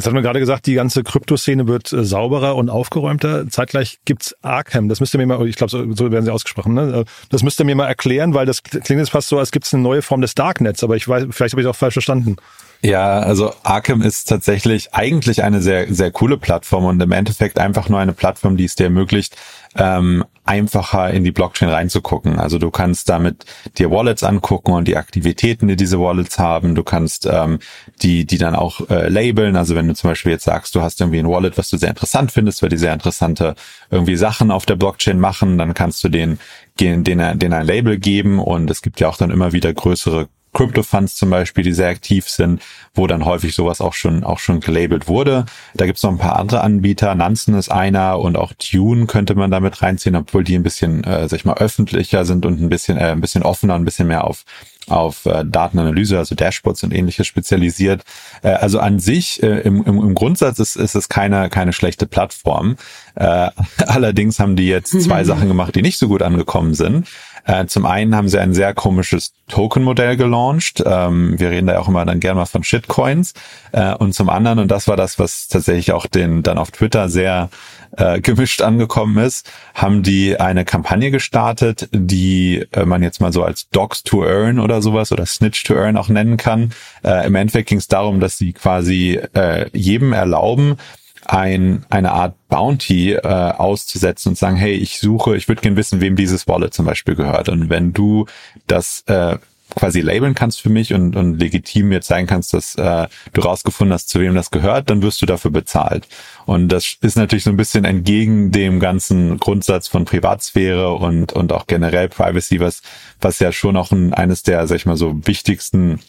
[SPEAKER 5] Jetzt hat man gerade gesagt, die ganze Kryptoszene wird äh, sauberer und aufgeräumter. Zeitgleich gibt's Arkham. Das müsst ihr mir mal, ich glaube, so, werden sie ausgesprochen. Ne? Äh, das müsst ihr mir mal erklären, weil das klingt jetzt fast so, als gibt's eine neue Form des Darknets. Aber ich weiß, vielleicht habe ich auch falsch verstanden.
[SPEAKER 7] Ja, also Arkham ist tatsächlich eigentlich eine sehr, sehr coole Plattform und im Endeffekt einfach nur eine Plattform, die es dir ermöglicht, ähm, einfacher in die Blockchain reinzugucken. Also du kannst damit dir Wallets angucken und die Aktivitäten, die diese Wallets haben. Du kannst ähm, die, die dann auch äh, labeln. Also wenn du zum Beispiel jetzt sagst, du hast irgendwie ein Wallet, was du sehr interessant findest, weil die sehr interessante irgendwie Sachen auf der Blockchain machen, dann kannst du den, den, den, ein Label geben und es gibt ja auch dann immer wieder größere Crypto-Funds zum Beispiel, die sehr aktiv sind, wo dann häufig sowas auch schon auch schon gelabelt wurde. Da gibt's noch ein paar andere Anbieter. Nansen ist einer und auch Tune könnte man damit reinziehen, obwohl die ein bisschen, äh, sag ich mal, öffentlicher sind und ein bisschen äh, ein bisschen offener, ein bisschen mehr auf auf äh, Datenanalyse, also Dashboards und ähnliches spezialisiert. Äh, also an sich, äh, im, im, im Grundsatz ist, ist es keine, keine schlechte Plattform. Äh, [laughs] allerdings haben die jetzt zwei [laughs] Sachen gemacht, die nicht so gut angekommen sind. Äh, zum einen haben sie ein sehr komisches Token-Modell gelauncht. Ähm, wir reden da ja auch immer dann gerne mal von Shitcoins. Äh, und zum anderen, und das war das, was tatsächlich auch den dann auf Twitter sehr äh, gemischt angekommen ist, haben die eine Kampagne gestartet, die äh, man jetzt mal so als Dogs to Earn oder sowas oder Snitch to Earn auch nennen kann. Äh, Im Endeffekt ging es darum, dass sie quasi äh, jedem erlauben, ein, eine Art Bounty äh, auszusetzen und sagen, hey, ich suche, ich würde gerne wissen, wem dieses Wallet zum Beispiel gehört. Und wenn du das äh, quasi labeln kannst für mich und, und legitim mir zeigen kannst, dass äh, du rausgefunden hast, zu wem das gehört, dann wirst du dafür bezahlt. Und das ist natürlich so ein bisschen entgegen dem ganzen Grundsatz von Privatsphäre und, und auch generell Privacy, was, was ja schon auch ein, eines der, sag ich mal so, wichtigsten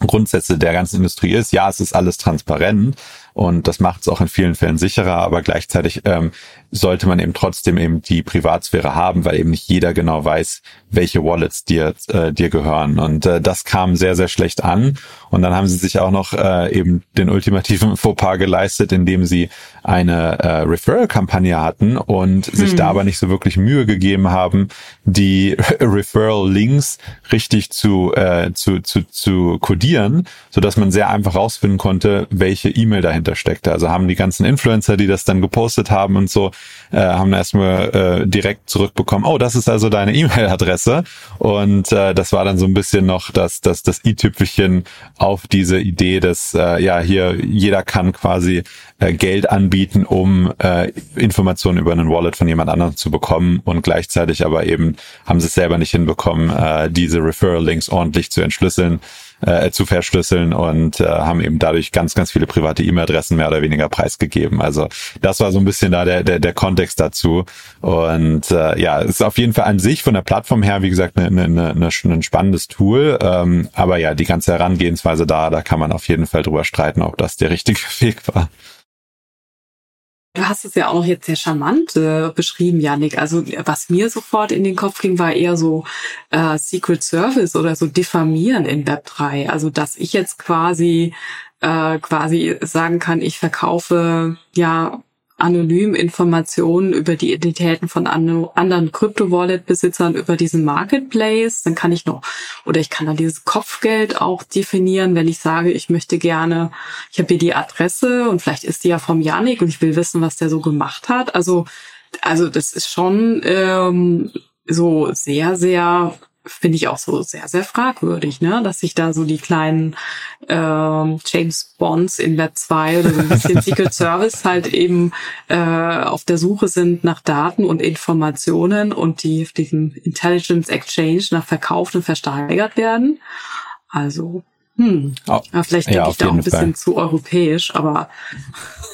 [SPEAKER 7] Grundsätze der ganzen Industrie ist. Ja, es ist alles transparent, und das macht es auch in vielen Fällen sicherer, aber gleichzeitig ähm, sollte man eben trotzdem eben die Privatsphäre haben, weil eben nicht jeder genau weiß, welche Wallets dir, äh, dir gehören. Und äh, das kam sehr, sehr schlecht an. Und dann haben sie sich auch noch äh, eben den ultimativen [laughs] Fauxpas geleistet, indem sie eine äh, Referral-Kampagne hatten und hm. sich da aber nicht so wirklich Mühe gegeben haben, die [laughs] Referral-Links richtig zu, äh, zu, zu, zu codieren, so dass man sehr einfach rausfinden konnte, welche E-Mail dahinter dahinter steckte. Also haben die ganzen Influencer, die das dann gepostet haben und so, äh, haben erstmal äh, direkt zurückbekommen, oh, das ist also deine E-Mail-Adresse. Und äh, das war dann so ein bisschen noch das, das, das i-Tüpfelchen auf diese Idee, dass äh, ja hier jeder kann quasi äh, Geld anbieten, um äh, Informationen über einen Wallet von jemand anderem zu bekommen und gleichzeitig aber eben haben sie es selber nicht hinbekommen, äh, diese Referral-Links ordentlich zu entschlüsseln äh, zu verschlüsseln und äh, haben eben dadurch ganz, ganz viele private E-Mail-Adressen mehr oder weniger preisgegeben. Also das war so ein bisschen da der, der, der Kontext dazu. Und äh, ja, es ist auf jeden Fall an sich von der Plattform her, wie gesagt, eine, eine, eine, ein spannendes Tool. Ähm, aber ja, die ganze Herangehensweise da, da kann man auf jeden Fall drüber streiten, ob das der richtige [laughs] Weg war.
[SPEAKER 6] Du hast es ja auch jetzt sehr charmant äh, beschrieben, Yannick. Also was mir sofort in den Kopf ging, war eher so äh, Secret Service oder so diffamieren in Web 3. Also dass ich jetzt quasi äh, quasi sagen kann, ich verkaufe ja anonym Informationen über die Identitäten von anderen Krypto-Wallet-Besitzern über diesen Marketplace. Dann kann ich noch, oder ich kann dann dieses Kopfgeld auch definieren, wenn ich sage, ich möchte gerne, ich habe hier die Adresse und vielleicht ist die ja vom Janik und ich will wissen, was der so gemacht hat. Also, also das ist schon ähm, so sehr, sehr finde ich auch so sehr, sehr fragwürdig, ne? Dass sich da so die kleinen ähm, James Bonds in Web 2 oder so ein bisschen [laughs] Secret Service halt eben äh, auf der Suche sind nach Daten und Informationen und die auf diesem Intelligence Exchange nach verkauft und versteigert werden. Also hm. Oh, ja, vielleicht denke ja, ich da auch ein bisschen Fall. zu europäisch, aber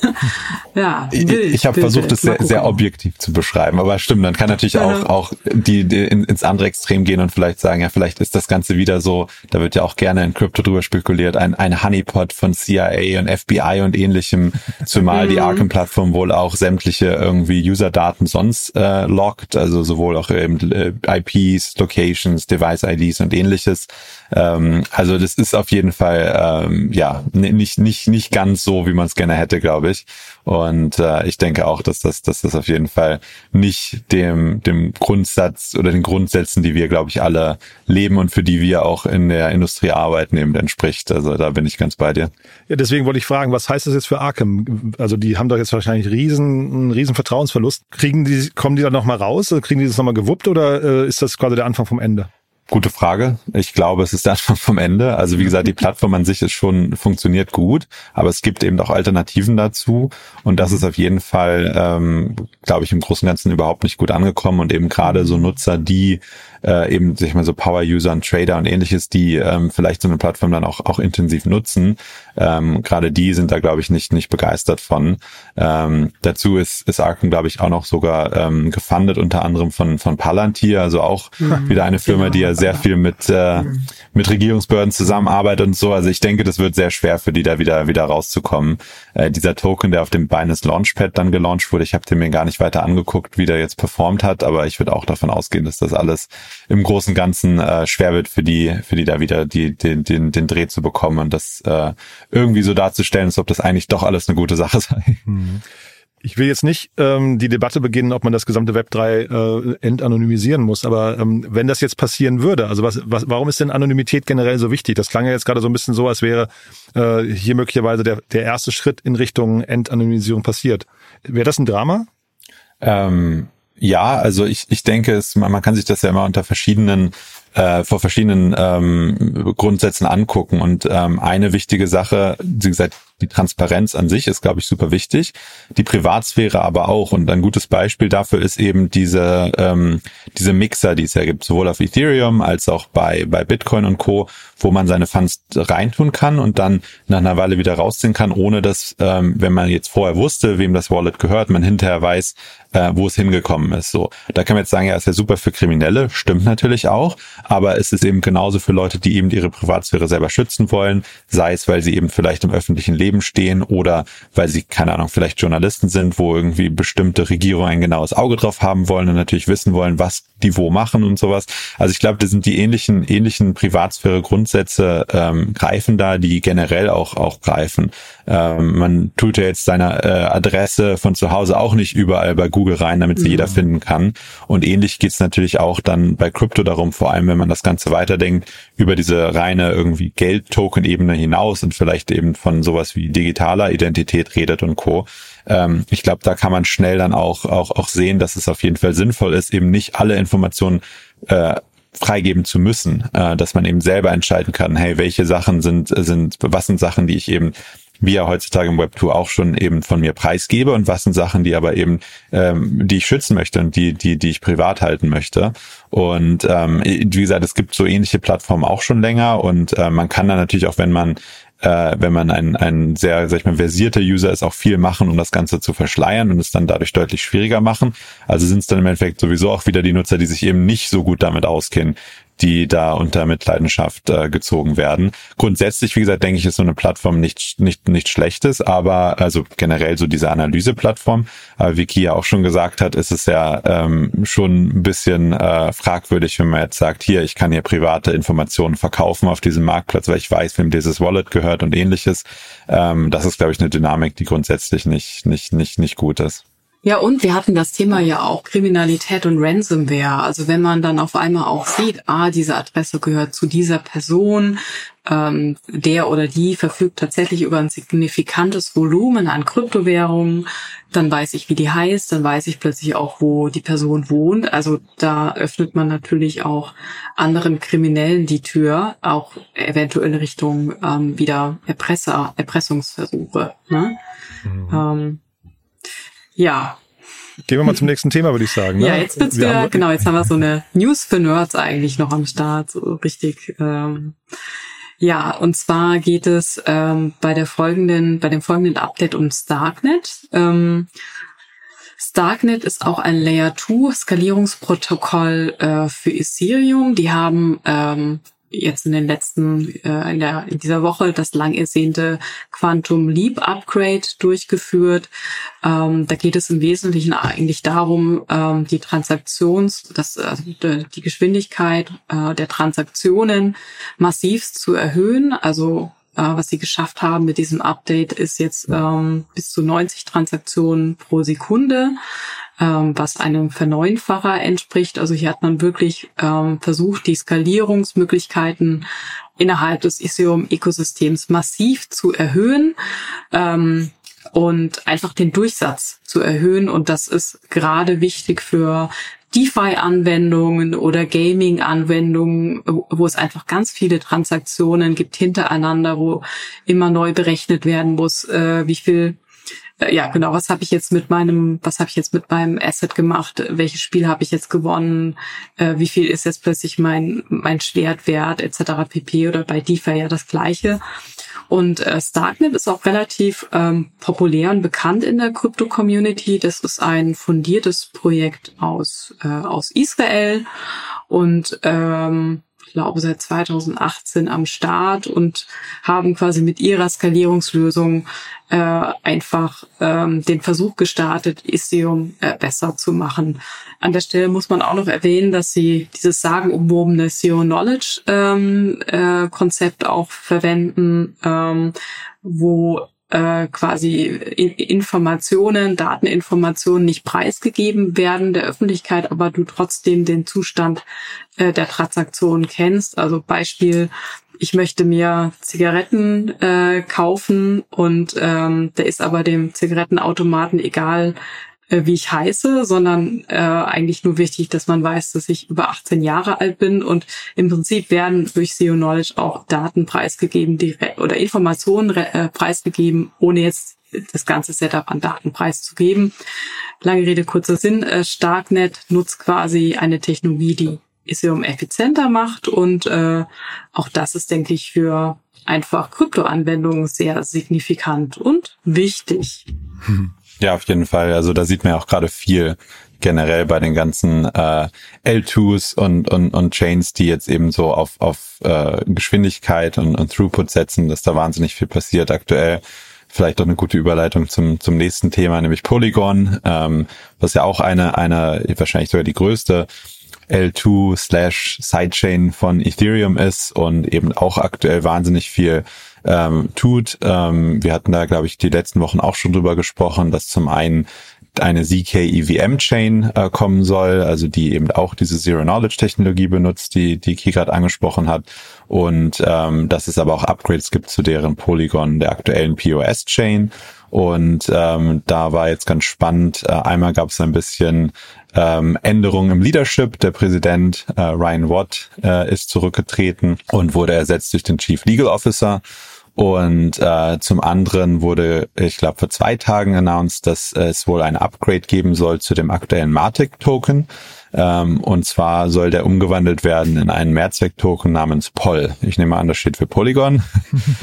[SPEAKER 6] [laughs] ja.
[SPEAKER 7] Wild, ich ich habe versucht, es sehr, sehr objektiv zu beschreiben, aber stimmt, dann kann natürlich ja. auch, auch die, die in, ins andere Extrem gehen und vielleicht sagen, ja, vielleicht ist das Ganze wieder so, da wird ja auch gerne in Krypto drüber spekuliert, ein, ein Honeypot von CIA und FBI und ähnlichem, zumal die mhm. Arkham-Plattform wohl auch sämtliche irgendwie User-Daten sonst äh, lockt, also sowohl auch eben äh, IPs, Locations, Device-IDs und ähnliches. Ähm, also das ist auf jeden Fall ähm, ja nicht nicht nicht ganz so, wie man es gerne hätte, glaube ich. Und äh, ich denke auch, dass das dass das auf jeden Fall nicht dem dem Grundsatz oder den Grundsätzen, die wir, glaube ich, alle leben und für die wir auch in der Industrie arbeiten, eben entspricht. Also da bin ich ganz bei dir.
[SPEAKER 5] Ja, deswegen wollte ich fragen, was heißt das jetzt für Arkham? Also die haben doch jetzt wahrscheinlich riesen riesen Vertrauensverlust. Kriegen die kommen die dann noch mal raus? Kriegen die das noch mal gewuppt oder äh, ist das quasi der Anfang vom Ende?
[SPEAKER 7] Gute Frage. Ich glaube, es ist [laughs] der Anfang vom Ende. Also wie gesagt, die Plattform an sich ist schon, funktioniert gut, aber es gibt eben auch Alternativen dazu. Und das ist auf jeden Fall, ähm, glaube ich, im Großen und Ganzen überhaupt nicht gut angekommen. Und eben gerade so Nutzer, die äh, eben, sich mal so Power-User und Trader und ähnliches, die ähm, vielleicht so eine Plattform dann auch, auch intensiv nutzen. Ähm, Gerade die sind da, glaube ich, nicht, nicht begeistert von. Ähm, dazu ist, ist Arkham, glaube ich, auch noch sogar ähm, gefundet, unter anderem von, von Palantir, also auch mhm, wieder eine Firma, genau. die ja sehr viel mit, äh, mit Regierungsbehörden zusammenarbeitet und so. Also ich denke, das wird sehr schwer für die da wieder, wieder rauszukommen. Äh, dieser Token, der auf dem Binance Launchpad dann gelauncht wurde, ich habe den mir gar nicht weiter angeguckt, wie der jetzt performt hat, aber ich würde auch davon ausgehen, dass das alles im Großen und Ganzen äh, schwer wird für die, für die da wieder die, den, den, den Dreh zu bekommen und das äh, irgendwie so darzustellen, als ob das eigentlich doch alles eine gute Sache sei. Mhm.
[SPEAKER 5] Ich will jetzt nicht ähm, die Debatte beginnen, ob man das gesamte Web 3 äh, entanonymisieren muss, aber ähm, wenn das jetzt passieren würde, also was, was, warum ist denn Anonymität generell so wichtig? Das klang ja jetzt gerade so ein bisschen so, als wäre äh, hier möglicherweise der, der erste Schritt in Richtung Entanonymisierung passiert. Wäre das ein Drama?
[SPEAKER 7] Ähm, ja, also ich, ich denke, es, man, man kann sich das ja immer unter verschiedenen äh, vor verschiedenen ähm, Grundsätzen angucken. Und ähm, eine wichtige Sache, wie gesagt, die Transparenz an sich ist, glaube ich, super wichtig. Die Privatsphäre aber auch. Und ein gutes Beispiel dafür ist eben diese, ähm, diese Mixer, die es ja gibt, sowohl auf Ethereum als auch bei, bei Bitcoin und Co., wo man seine Funds reintun kann und dann nach einer Weile wieder rausziehen kann, ohne dass, ähm, wenn man jetzt vorher wusste, wem das Wallet gehört, man hinterher weiß, äh, wo es hingekommen ist. So, da kann man jetzt sagen, ja, ist ja super für Kriminelle, stimmt natürlich auch, aber es ist eben genauso für Leute, die eben ihre Privatsphäre selber schützen wollen, sei es, weil sie eben vielleicht im öffentlichen Leben stehen oder weil sie, keine Ahnung, vielleicht Journalisten sind, wo irgendwie bestimmte Regierungen ein genaues Auge drauf haben wollen und natürlich wissen wollen, was die wo machen und sowas. Also ich glaube, das sind die ähnlichen, ähnlichen Privatsphäre-Grundsätze ähm, greifen da, die generell auch, auch greifen. Ähm, man tut ja jetzt seine äh, Adresse von zu Hause auch nicht überall bei Google rein, damit sie mhm. jeder finden kann. Und ähnlich geht's natürlich auch dann bei Krypto darum, vor allem wenn man das Ganze weiterdenkt, über diese reine irgendwie Geld-Token-Ebene hinaus und vielleicht eben von sowas wie digitaler Identität redet und Co. Ähm, ich glaube, da kann man schnell dann auch, auch, auch sehen, dass es auf jeden Fall sinnvoll ist, eben nicht alle Informationen äh, freigeben zu müssen, äh, dass man eben selber entscheiden kann, hey, welche Sachen sind, sind, was sind Sachen, die ich eben wie ja heutzutage im Web 2 auch schon eben von mir preisgebe und was sind Sachen, die aber eben, ähm, die ich schützen möchte und die, die, die ich privat halten möchte. Und ähm, wie gesagt, es gibt so ähnliche Plattformen auch schon länger und äh, man kann da natürlich auch, wenn man äh, wenn man ein, ein sehr, sag ich mal, versierter User ist, auch viel machen, um das Ganze zu verschleiern und es dann dadurch deutlich schwieriger machen. Also sind es dann im Endeffekt sowieso auch wieder die Nutzer, die sich eben nicht so gut damit auskennen, die da unter Mitleidenschaft äh, gezogen werden. Grundsätzlich, wie gesagt, denke ich, ist so eine Plattform nicht, nicht, nicht schlechtes, aber also generell so diese Analyseplattform, äh, wie Kia auch schon gesagt hat, ist es ja ähm, schon ein bisschen äh, fragwürdig, wenn man jetzt sagt, hier, ich kann hier private Informationen verkaufen auf diesem Marktplatz, weil ich weiß, wem dieses Wallet gehört und ähnliches. Ähm, das ist, glaube ich, eine Dynamik, die grundsätzlich nicht, nicht, nicht, nicht gut ist.
[SPEAKER 6] Ja, und wir hatten das Thema ja auch Kriminalität und Ransomware. Also wenn man dann auf einmal auch sieht, ah, diese Adresse gehört zu dieser Person, ähm, der oder die verfügt tatsächlich über ein signifikantes Volumen an Kryptowährungen, dann weiß ich, wie die heißt, dann weiß ich plötzlich auch, wo die Person wohnt. Also da öffnet man natürlich auch anderen Kriminellen die Tür, auch eventuell Richtung ähm, wieder Erpresser, Erpressungsversuche. Ne? Mhm. Ähm, ja.
[SPEAKER 5] Gehen wir mal zum nächsten Thema, würde ich sagen.
[SPEAKER 6] Ne? Ja, jetzt wird's wieder, genau, jetzt haben wir so eine News für Nerds eigentlich noch am Start, so richtig. Ähm, ja, und zwar geht es ähm, bei der folgenden, bei dem folgenden Update um Starknet. Ähm, Starknet ist auch ein Layer 2 Skalierungsprotokoll äh, für Ethereum. Die haben ähm, jetzt in den letzten, äh, in, der, in dieser Woche das lang ersehnte Quantum Leap Upgrade durchgeführt. Ähm, da geht es im Wesentlichen eigentlich darum, ähm, die Transaktions, das, also die Geschwindigkeit äh, der Transaktionen massiv zu erhöhen. Also äh, was sie geschafft haben mit diesem Update ist jetzt ähm, bis zu 90 Transaktionen pro Sekunde ähm, was einem Verneunfacher entspricht. Also hier hat man wirklich ähm, versucht, die Skalierungsmöglichkeiten innerhalb des Ethereum-Ökosystems massiv zu erhöhen. Ähm, und einfach den Durchsatz zu erhöhen. Und das ist gerade wichtig für DeFi-Anwendungen oder Gaming-Anwendungen, wo es einfach ganz viele Transaktionen gibt hintereinander, wo immer neu berechnet werden muss, äh, wie viel ja, genau, was habe ich jetzt mit meinem, was habe ich jetzt mit meinem Asset gemacht, welches Spiel habe ich jetzt gewonnen, äh, wie viel ist jetzt plötzlich mein, mein Schwertwert etc. pp. oder bei DeFi ja das gleiche. Und äh, Starknet ist auch relativ ähm, populär und bekannt in der Krypto-Community. Das ist ein fundiertes Projekt aus, äh, aus Israel und ähm, glaube, seit 2018 am Start und haben quasi mit ihrer Skalierungslösung äh, einfach ähm, den Versuch gestartet, Ethereum äh, besser zu machen. An der Stelle muss man auch noch erwähnen, dass sie dieses sagenumwobene Zero Knowledge ähm, äh, Konzept auch verwenden, ähm, wo äh, quasi Informationen, Dateninformationen nicht preisgegeben werden der Öffentlichkeit, aber du trotzdem den Zustand äh, der Transaktion kennst. Also Beispiel, ich möchte mir Zigaretten äh, kaufen und ähm, der ist aber dem Zigarettenautomaten egal, äh, wie ich heiße, sondern äh, eigentlich nur wichtig, dass man weiß, dass ich über 18 Jahre alt bin und im Prinzip werden durch SEO Knowledge auch Daten preisgegeben die, oder Informationen äh, preisgegeben, ohne jetzt das ganze Setup an Daten preiszugeben. Lange Rede, kurzer Sinn. Äh, Starknet nutzt quasi eine Technologie, die Ethereum effizienter macht und äh, auch das ist, denke ich, für einfach Kryptoanwendungen sehr signifikant und wichtig.
[SPEAKER 7] Hm. [laughs] Ja, auf jeden Fall. Also da sieht man ja auch gerade viel generell bei den ganzen äh, L2s und, und, und Chains, die jetzt eben so auf, auf äh, Geschwindigkeit und, und Throughput setzen, dass da wahnsinnig viel passiert aktuell. Vielleicht auch eine gute Überleitung zum, zum nächsten Thema, nämlich Polygon, ähm, was ja auch eine, eine, wahrscheinlich sogar die größte L2 slash Sidechain von Ethereum ist und eben auch aktuell wahnsinnig viel ähm, tut. Ähm, wir hatten da, glaube ich, die letzten Wochen auch schon drüber gesprochen, dass zum einen eine ZK EVM Chain äh, kommen soll, also die eben auch diese Zero Knowledge Technologie benutzt, die die Ki gerade angesprochen hat und ähm, dass es aber auch Upgrades gibt zu deren Polygon der aktuellen POS Chain und ähm, da war jetzt ganz spannend. Äh, einmal gab es ein bisschen ähm, Änderungen im Leadership. Der Präsident äh, Ryan Watt äh, ist zurückgetreten und wurde ersetzt durch den Chief Legal Officer. Und äh, zum anderen wurde, ich glaube, vor zwei Tagen announced, dass es wohl ein Upgrade geben soll zu dem aktuellen Matic-Token. Ähm, und zwar soll der umgewandelt werden in einen Mehrzweck-Token namens POL. Ich nehme an, das steht für Polygon. [laughs]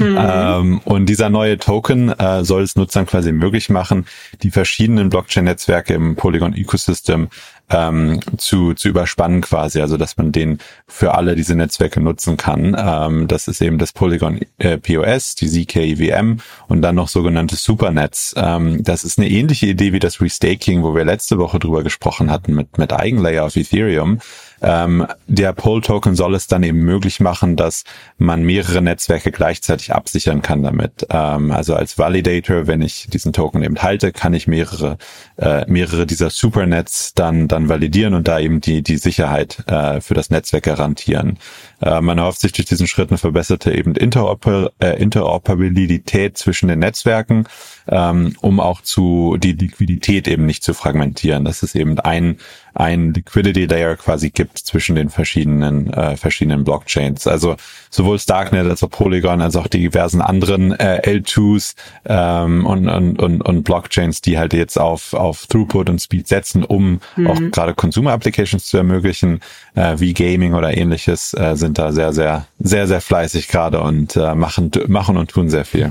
[SPEAKER 7] [laughs] Ähm, und dieser neue Token äh, soll es Nutzern quasi möglich machen, die verschiedenen Blockchain-Netzwerke im Polygon-Ecosystem ähm, zu, zu überspannen quasi, also dass man den für alle diese Netzwerke nutzen kann. Ähm, das ist eben das Polygon äh, POS, die ZK-VM und dann noch sogenannte Supernets. Ähm, das ist eine ähnliche Idee wie das Restaking, wo wir letzte Woche drüber gesprochen hatten mit, mit Eigenlayer auf Ethereum. Ähm, der Poll-Token soll es dann eben möglich machen, dass man mehrere Netzwerke gleichzeitig absichern kann damit. Ähm, also als Validator, wenn ich diesen Token eben halte, kann ich mehrere, äh, mehrere dieser Supernets dann, dann validieren und da eben die, die Sicherheit äh, für das Netzwerk garantieren. Äh, man erhofft sich durch diesen Schritt eine verbesserte eben Interoper äh, Interoperabilität zwischen den Netzwerken, ähm, um auch zu die Liquidität eben nicht zu fragmentieren. Das ist eben ein ein Liquidity Layer quasi gibt zwischen den verschiedenen äh, verschiedenen Blockchains. Also sowohl Starknet als auch Polygon als auch die diversen anderen äh, L2s ähm, und, und, und, und Blockchains, die halt jetzt auf auf Throughput und Speed setzen, um mhm. auch gerade Consumer Applications zu ermöglichen, äh, wie Gaming oder ähnliches, äh, sind da sehr sehr sehr sehr fleißig gerade und äh, machen machen und tun sehr viel.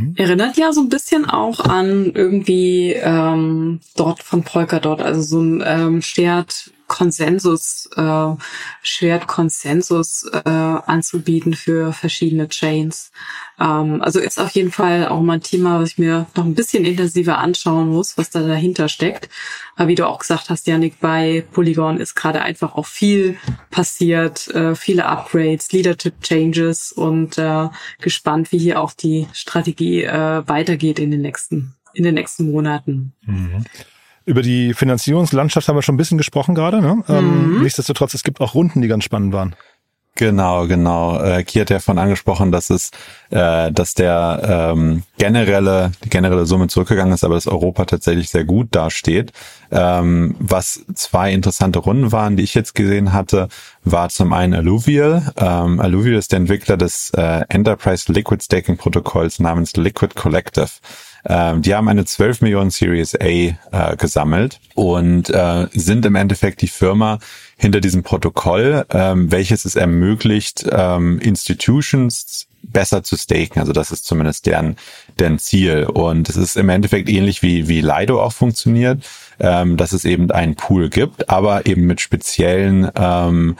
[SPEAKER 6] Mhm. Erinnert ja so ein bisschen auch an irgendwie ähm, dort von Polkadot, also so ein ähm, Shared Konsensus, äh, Shared Konsensus äh, anzubieten für verschiedene Chains. Ähm, also ist auf jeden Fall auch mal ein Thema, was ich mir noch ein bisschen intensiver anschauen muss, was da dahinter steckt. Aber wie du auch gesagt hast, Janik, bei Polygon ist gerade einfach auch viel passiert, äh, viele Upgrades, Leadership Changes und äh, gespannt, wie hier auch die Strategie äh, weitergeht in den nächsten in den nächsten Monaten.
[SPEAKER 5] Mhm. Über die Finanzierungslandschaft haben wir schon ein bisschen gesprochen gerade. Ne? Ähm, mhm. nichtsdestotrotz, es gibt auch Runden, die ganz spannend waren.
[SPEAKER 7] Genau, genau. Äh, Ki hat ja von angesprochen, dass es, äh, dass der ähm, generelle, die generelle Summe zurückgegangen ist, aber dass Europa tatsächlich sehr gut dasteht. Ähm, was zwei interessante Runden waren, die ich jetzt gesehen hatte, war zum einen Alluvial. Ähm, Alluvial ist der Entwickler des äh, Enterprise Liquid Staking Protokolls namens Liquid Collective. Ähm, die haben eine 12 Millionen Series A äh, gesammelt und äh, sind im Endeffekt die Firma hinter diesem Protokoll, ähm, welches es ermöglicht, ähm, Institutions besser zu staken. Also das ist zumindest deren, deren Ziel. Und es ist im Endeffekt ähnlich wie, wie Lido auch funktioniert, ähm, dass es eben einen Pool gibt, aber eben mit speziellen ähm,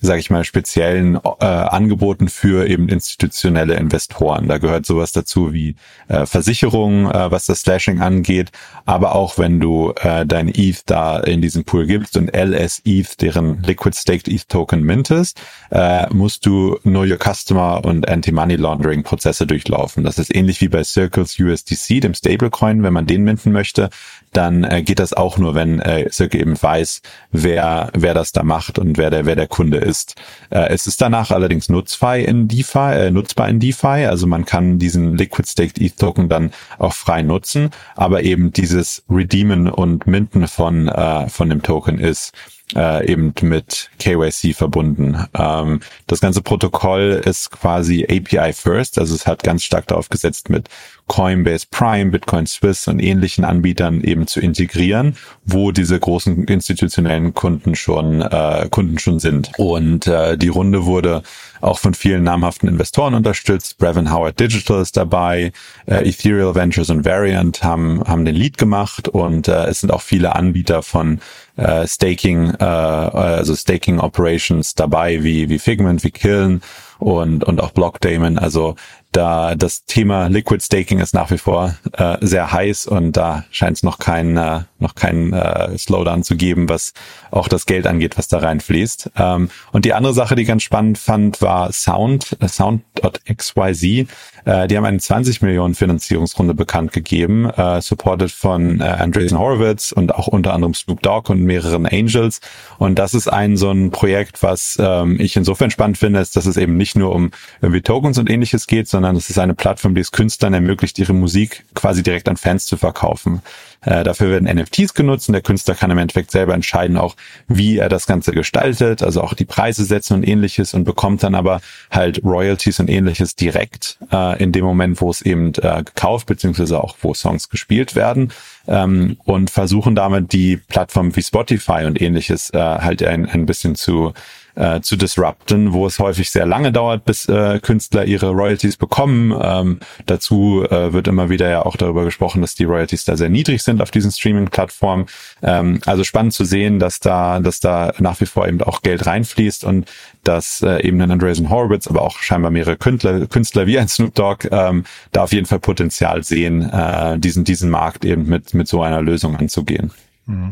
[SPEAKER 7] sage ich mal, speziellen äh, Angeboten für eben institutionelle Investoren. Da gehört sowas dazu wie äh, Versicherungen, äh, was das Slashing angeht, aber auch wenn du äh, dein ETH da in diesen Pool gibst und LS ETH, deren Liquid Staked ETH Token mintest, äh, musst du Know Your Customer und Anti-Money Laundering Prozesse durchlaufen. Das ist ähnlich wie bei Circles USDC, dem Stablecoin, wenn man den minten möchte, dann äh, geht das auch nur, wenn äh, Circle eben weiß, wer wer das da macht und wer der wer der Kunde ist. Äh, es ist danach allerdings nutzbar in DeFi, äh, nutzbar in DeFi, also man kann diesen Liquid Staked ETH Token dann auch frei nutzen, aber eben dieses Redeemen und Minten von äh, von dem Token ist äh, eben mit KYC verbunden. Ähm, das ganze Protokoll ist quasi API first, also es hat ganz stark darauf gesetzt, mit Coinbase Prime, Bitcoin Swiss und ähnlichen Anbietern eben zu integrieren, wo diese großen institutionellen Kunden schon äh, Kunden schon sind. Und äh, die Runde wurde auch von vielen namhaften Investoren unterstützt. Brevin Howard Digital ist dabei, äh, Ethereal Ventures und Variant haben haben den Lead gemacht und äh, es sind auch viele Anbieter von äh, Staking, äh, also Staking Operations dabei, wie wie Figment, wie Kiln und und auch Blockdaemon. Also da das Thema Liquid Staking ist nach wie vor äh, sehr heiß und da scheint es noch keinen äh, noch keinen äh, Slowdown zu geben, was auch das Geld angeht, was da reinfließt. Ähm, und die andere Sache, die ich ganz spannend fand, war Sound, äh, Sound.xyz. Äh, die haben eine 20 Millionen Finanzierungsrunde bekannt gegeben, äh, supported von äh, Andreessen Horowitz und auch unter anderem Snoop Dogg und mehreren Angels. Und das ist ein so ein Projekt, was ähm, ich insofern spannend finde, ist, dass es eben nicht nur um irgendwie Tokens und ähnliches geht, sondern es ist eine Plattform, die es Künstlern ermöglicht, ihre Musik quasi direkt an Fans zu verkaufen. Äh, dafür werden NFTs genutzt und der Künstler kann im Endeffekt selber entscheiden, auch wie er das Ganze gestaltet, also auch die Preise setzen und ähnliches und bekommt dann aber halt Royalties und ähnliches direkt äh, in dem Moment, wo es eben äh, gekauft beziehungsweise auch wo Songs gespielt werden ähm, und versuchen damit die Plattformen wie Spotify und ähnliches äh, halt ein, ein bisschen zu äh, zu disrupten, wo es häufig sehr lange dauert, bis äh, Künstler ihre Royalties bekommen. Ähm, dazu äh, wird immer wieder ja auch darüber gesprochen, dass die Royalties da sehr niedrig sind auf diesen Streaming-Plattformen. Ähm, also spannend zu sehen, dass da, dass da nach wie vor eben auch Geld reinfließt und dass äh, eben ein Andreessen Horowitz, aber auch scheinbar mehrere Künstler, Künstler wie ein Snoop Dogg ähm, da auf jeden Fall Potenzial sehen, äh, diesen, diesen Markt eben mit, mit so einer Lösung anzugehen.
[SPEAKER 5] Mhm.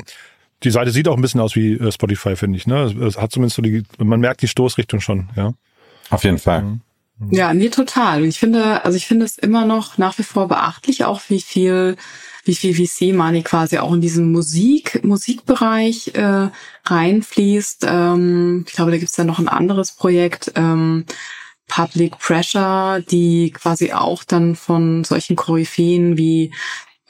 [SPEAKER 5] Die Seite sieht auch ein bisschen aus wie äh, Spotify, finde ich. Ne? Es hat zumindest so die, man merkt die Stoßrichtung schon, ja.
[SPEAKER 7] Auf jeden Fall. Mhm.
[SPEAKER 6] Ja, nee, total. Ich finde, also ich finde es immer noch nach wie vor beachtlich, auch wie viel, wie viel VC-Money quasi auch in diesen Musik, Musikbereich äh, reinfließt. Ähm, ich glaube, da gibt's ja noch ein anderes Projekt, ähm, Public Pressure, die quasi auch dann von solchen Koryphäen wie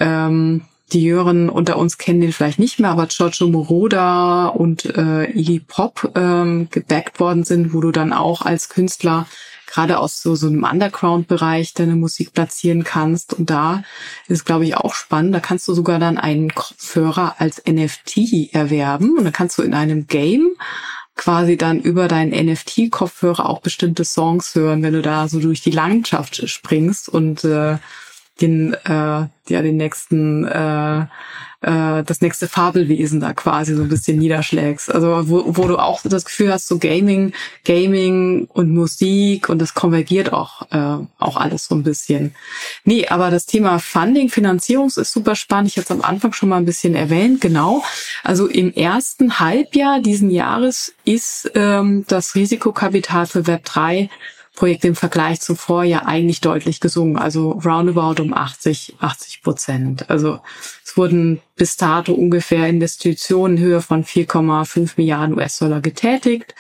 [SPEAKER 6] ähm, die Jüngeren unter uns kennen den vielleicht nicht mehr, aber Giorgio Moroda und äh, Iggy Pop ähm, gebackt worden sind, wo du dann auch als Künstler gerade aus so, so einem Underground-Bereich deine Musik platzieren kannst. Und da ist, glaube ich, auch spannend. Da kannst du sogar dann einen Kopfhörer als NFT erwerben und dann kannst du in einem Game quasi dann über deinen NFT-Kopfhörer auch bestimmte Songs hören, wenn du da so durch die Landschaft springst und äh, den, äh, ja, den nächsten, äh, äh, das nächste Fabelwesen da quasi so ein bisschen niederschlägst. Also wo, wo du auch das Gefühl hast, so Gaming, Gaming und Musik und das konvergiert auch, äh, auch alles so ein bisschen. Nee, aber das Thema Funding, Finanzierung ist super spannend. Ich hatte es am Anfang schon mal ein bisschen erwähnt, genau. Also im ersten Halbjahr diesen Jahres ist ähm, das Risikokapital für Web3 Projekt im Vergleich zum Vorjahr eigentlich deutlich gesungen, also roundabout um 80, 80 Prozent. Also es wurden bis dato ungefähr Investitionen in Höhe von 4,5 Milliarden US-Dollar getätigt.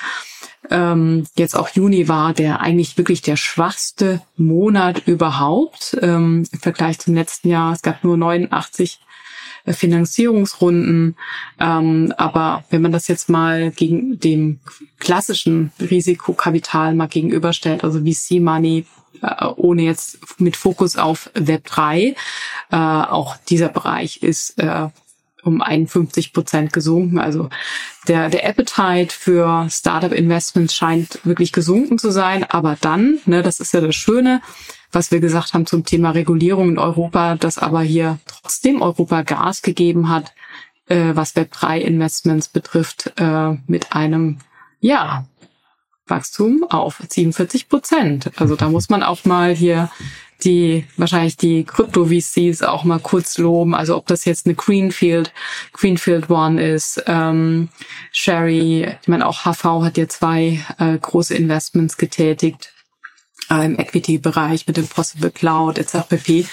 [SPEAKER 6] Ähm, jetzt auch Juni war der eigentlich wirklich der schwachste Monat überhaupt ähm, im Vergleich zum letzten Jahr. Es gab nur 89 äh, Finanzierungsrunden. Ähm, aber wenn man das jetzt mal gegen dem klassischen Risikokapital mal gegenüberstellt, also VC Money, äh, ohne jetzt mit Fokus auf Web 3, äh, auch dieser Bereich ist äh, um 51 Prozent gesunken. Also der, der Appetite für Startup Investments scheint wirklich gesunken zu sein. Aber dann, ne, das ist ja das Schöne, was wir gesagt haben zum Thema Regulierung in Europa, dass aber hier trotzdem Europa Gas gegeben hat, äh, was Web3-Investments betrifft, äh, mit einem, ja, Wachstum auf 47 Prozent. Also da muss man auch mal hier die wahrscheinlich die Krypto-VCs auch mal kurz loben. Also ob das jetzt eine Greenfield, Greenfield One ist, ähm, Sherry, ich meine auch HV hat ja zwei äh, große Investments getätigt äh, im Equity-Bereich mit dem Possible Cloud etc. pp.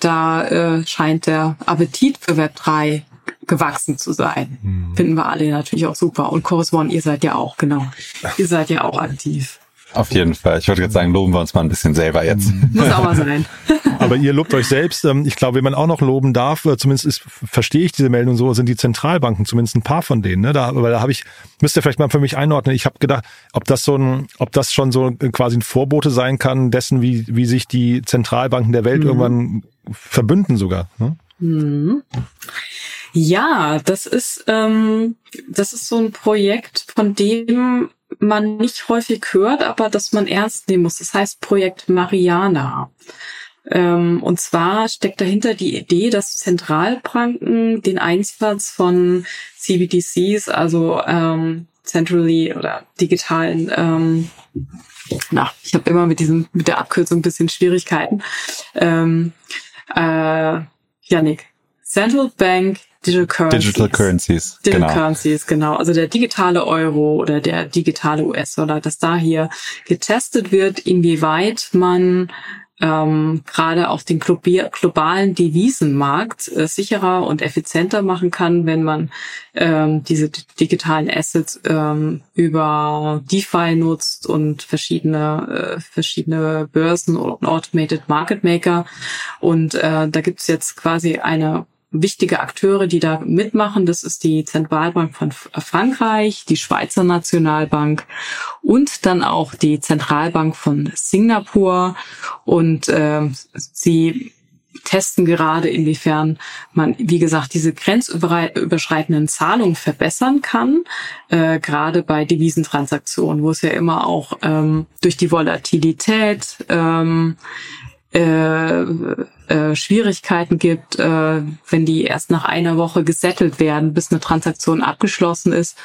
[SPEAKER 6] Da äh, scheint der Appetit für Web3 gewachsen zu sein. Mhm. Finden wir alle natürlich auch super. Und Chorus One, ihr seid ja auch, genau. Ihr seid ja auch aktiv.
[SPEAKER 7] Auf jeden Fall. Ich wollte jetzt sagen, loben wir uns mal ein bisschen selber jetzt.
[SPEAKER 6] Muss auch mal sein. [laughs]
[SPEAKER 5] Aber ihr lobt euch selbst. Ähm, ich glaube, wenn man auch noch loben darf, äh, zumindest ist, verstehe ich diese Meldung so, sind die Zentralbanken, zumindest ein paar von denen. Ne? Da, weil da habe ich, müsst ihr vielleicht mal für mich einordnen. Ich habe gedacht, ob das so ein, ob das schon so quasi ein Vorbote sein kann dessen, wie, wie sich die Zentralbanken der Welt mhm. irgendwann verbünden sogar. Ne?
[SPEAKER 6] Mhm. Ja, das ist ähm, das ist so ein Projekt, von dem man nicht häufig hört, aber das man ernst nehmen muss. Das heißt Projekt Mariana. Ähm, und zwar steckt dahinter die Idee, dass Zentralbanken den Einsatz von CBDCs, also ähm, centrally oder digitalen ähm, na, ich habe immer mit diesem, mit der Abkürzung ein bisschen Schwierigkeiten. Ähm, äh, Janik, Central Bank Digital Currencies.
[SPEAKER 7] Digital Currencies.
[SPEAKER 6] Digital genau. Currencies, genau. Also der digitale Euro oder der digitale US-Dollar, dass da hier getestet wird, inwieweit man ähm, gerade auf den globalen Devisenmarkt äh, sicherer und effizienter machen kann, wenn man ähm, diese digitalen Assets ähm, über DeFi nutzt und verschiedene äh, verschiedene Börsen und Automated Market Maker. Und äh, da gibt's jetzt quasi eine wichtige Akteure, die da mitmachen. Das ist die Zentralbank von Frankreich, die Schweizer Nationalbank und dann auch die Zentralbank von Singapur. Und äh, sie testen gerade, inwiefern man, wie gesagt, diese grenzüberschreitenden Zahlungen verbessern kann, äh, gerade bei Devisentransaktionen, wo es ja immer auch ähm, durch die Volatilität ähm, äh, äh, Schwierigkeiten gibt, äh, wenn die erst nach einer Woche gesettelt werden, bis eine Transaktion abgeschlossen ist.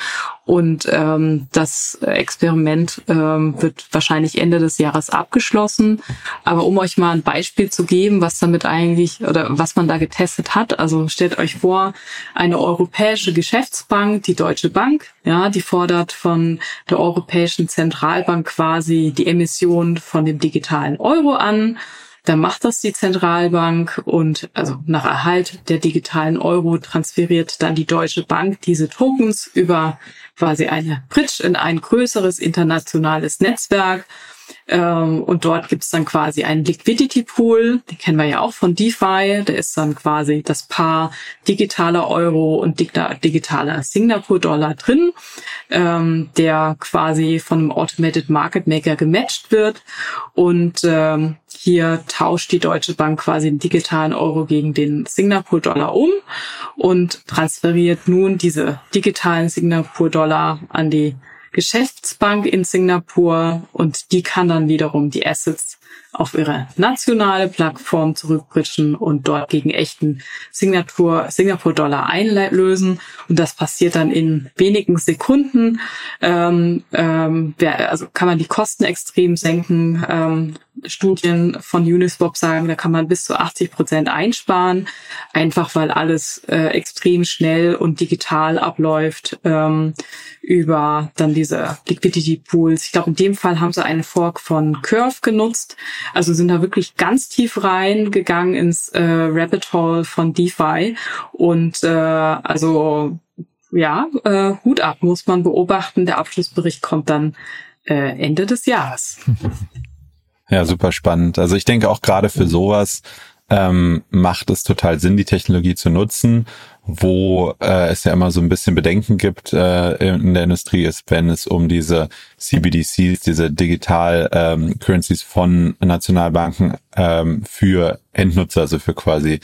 [SPEAKER 6] Und ähm, das Experiment ähm, wird wahrscheinlich Ende des Jahres abgeschlossen. Aber um euch mal ein Beispiel zu geben, was damit eigentlich oder was man da getestet hat, also stellt euch vor, eine europäische Geschäftsbank, die Deutsche Bank, ja, die fordert von der Europäischen Zentralbank quasi die Emission von dem digitalen Euro an. Dann macht das die Zentralbank und also nach Erhalt der digitalen Euro transferiert dann die Deutsche Bank diese Tokens über quasi eine Bridge in ein größeres internationales Netzwerk und dort gibt es dann quasi einen Liquidity Pool, den kennen wir ja auch von DeFi. Der ist dann quasi das Paar digitaler Euro und digitaler Singapur-Dollar drin, ähm, der quasi von einem Automated Market Maker gematcht wird. Und ähm, hier tauscht die Deutsche Bank quasi den digitalen Euro gegen den Singapur-Dollar um und transferiert nun diese digitalen Singapur-Dollar an die Geschäftsbank in Singapur und die kann dann wiederum die Assets auf ihre nationale Plattform zurückbritschen und dort gegen echten Singapur, Singapur Dollar einlösen. Und das passiert dann in wenigen Sekunden. Ähm, ähm, also kann man die Kosten extrem senken. Ähm, Studien von Uniswap sagen, da kann man bis zu 80 Prozent einsparen, einfach weil alles äh, extrem schnell und digital abläuft ähm, über dann diese Liquidity Pools. Ich glaube, in dem Fall haben sie einen Fork von Curve genutzt, also sind da wirklich ganz tief reingegangen ins äh, Rabbit Hole von DeFi und äh, also ja, äh, Hut ab muss man beobachten. Der Abschlussbericht kommt dann äh, Ende des Jahres. [laughs]
[SPEAKER 7] Ja, super spannend. Also ich denke auch gerade für sowas ähm, macht es total Sinn, die Technologie zu nutzen. Wo äh, es ja immer so ein bisschen Bedenken gibt äh, in der Industrie ist, wenn es um diese CBDCs, diese Digital ähm, Currencies von Nationalbanken ähm, für Endnutzer, also für quasi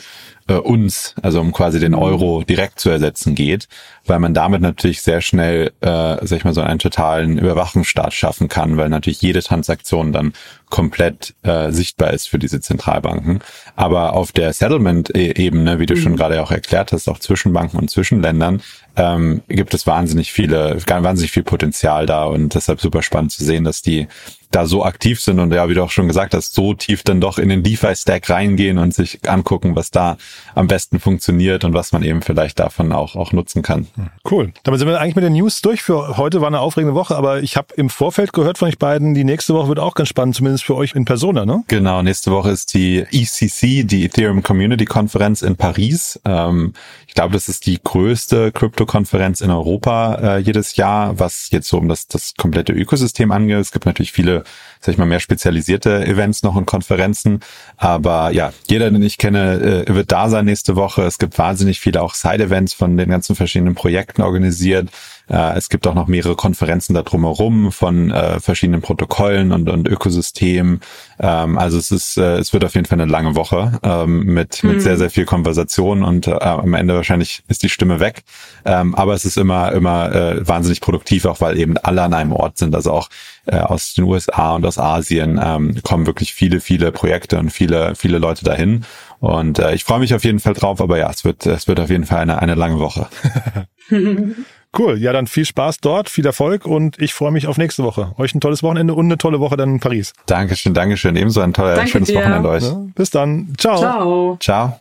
[SPEAKER 7] äh, uns, also um quasi den Euro direkt zu ersetzen geht, weil man damit natürlich sehr schnell, äh, sag ich mal, so einen totalen Überwachungsstaat schaffen kann, weil natürlich jede Transaktion dann komplett äh, sichtbar ist für diese Zentralbanken. Aber auf der Settlement-Ebene, wie du mhm. schon gerade auch erklärt hast, auch zwischen Banken und zwischen Ländern, ähm, gibt es wahnsinnig viele, wahnsinnig viel Potenzial da und deshalb super spannend zu sehen, dass die da so aktiv sind und ja, wie du auch schon gesagt hast, so tief dann doch in den DeFi-Stack reingehen und sich angucken, was da am besten funktioniert und was man eben vielleicht davon auch, auch nutzen kann.
[SPEAKER 5] Cool. Damit sind wir eigentlich mit den News durch für heute. War eine aufregende Woche, aber ich habe im Vorfeld gehört von euch beiden, die nächste Woche wird auch ganz spannend, zumindest für euch in Persona, ne?
[SPEAKER 7] Genau, nächste Woche ist die ECC, die Ethereum Community Konferenz in Paris. Ähm, ich glaube, das ist die größte Krypto-Konferenz in Europa äh, jedes Jahr, was jetzt so um das, das komplette Ökosystem angeht. Es gibt natürlich viele, sag ich mal, mehr spezialisierte Events noch und Konferenzen. Aber ja, jeder, den ich kenne, äh, wird da sein nächste Woche. Es gibt wahnsinnig viele auch Side-Events von den ganzen verschiedenen Projekten organisiert. Äh, es gibt auch noch mehrere Konferenzen da drumherum von äh, verschiedenen Protokollen und, und Ökosystemen. Ähm, also es ist, äh, es wird auf jeden Fall eine lange Woche ähm, mit, mit mhm. sehr, sehr viel Konversation und äh, am Ende wahrscheinlich ist die Stimme weg. Ähm, aber es ist immer, immer äh, wahnsinnig produktiv, auch weil eben alle an einem Ort sind. Also auch äh, aus den USA und aus Asien ähm, kommen wirklich viele, viele Projekte und viele, viele Leute dahin. Und äh, ich freue mich auf jeden Fall drauf, aber ja, es wird, es wird auf jeden Fall eine, eine lange Woche. [laughs] [laughs]
[SPEAKER 5] Cool. Ja, dann viel Spaß dort, viel Erfolg und ich freue mich auf nächste Woche. Euch ein tolles Wochenende und eine tolle Woche dann in Paris.
[SPEAKER 7] Dankeschön, Dankeschön. Ebenso ein tolles, schönes dir. Wochenende euch. Ja,
[SPEAKER 5] bis dann. Ciao.
[SPEAKER 6] Ciao.
[SPEAKER 7] Ciao.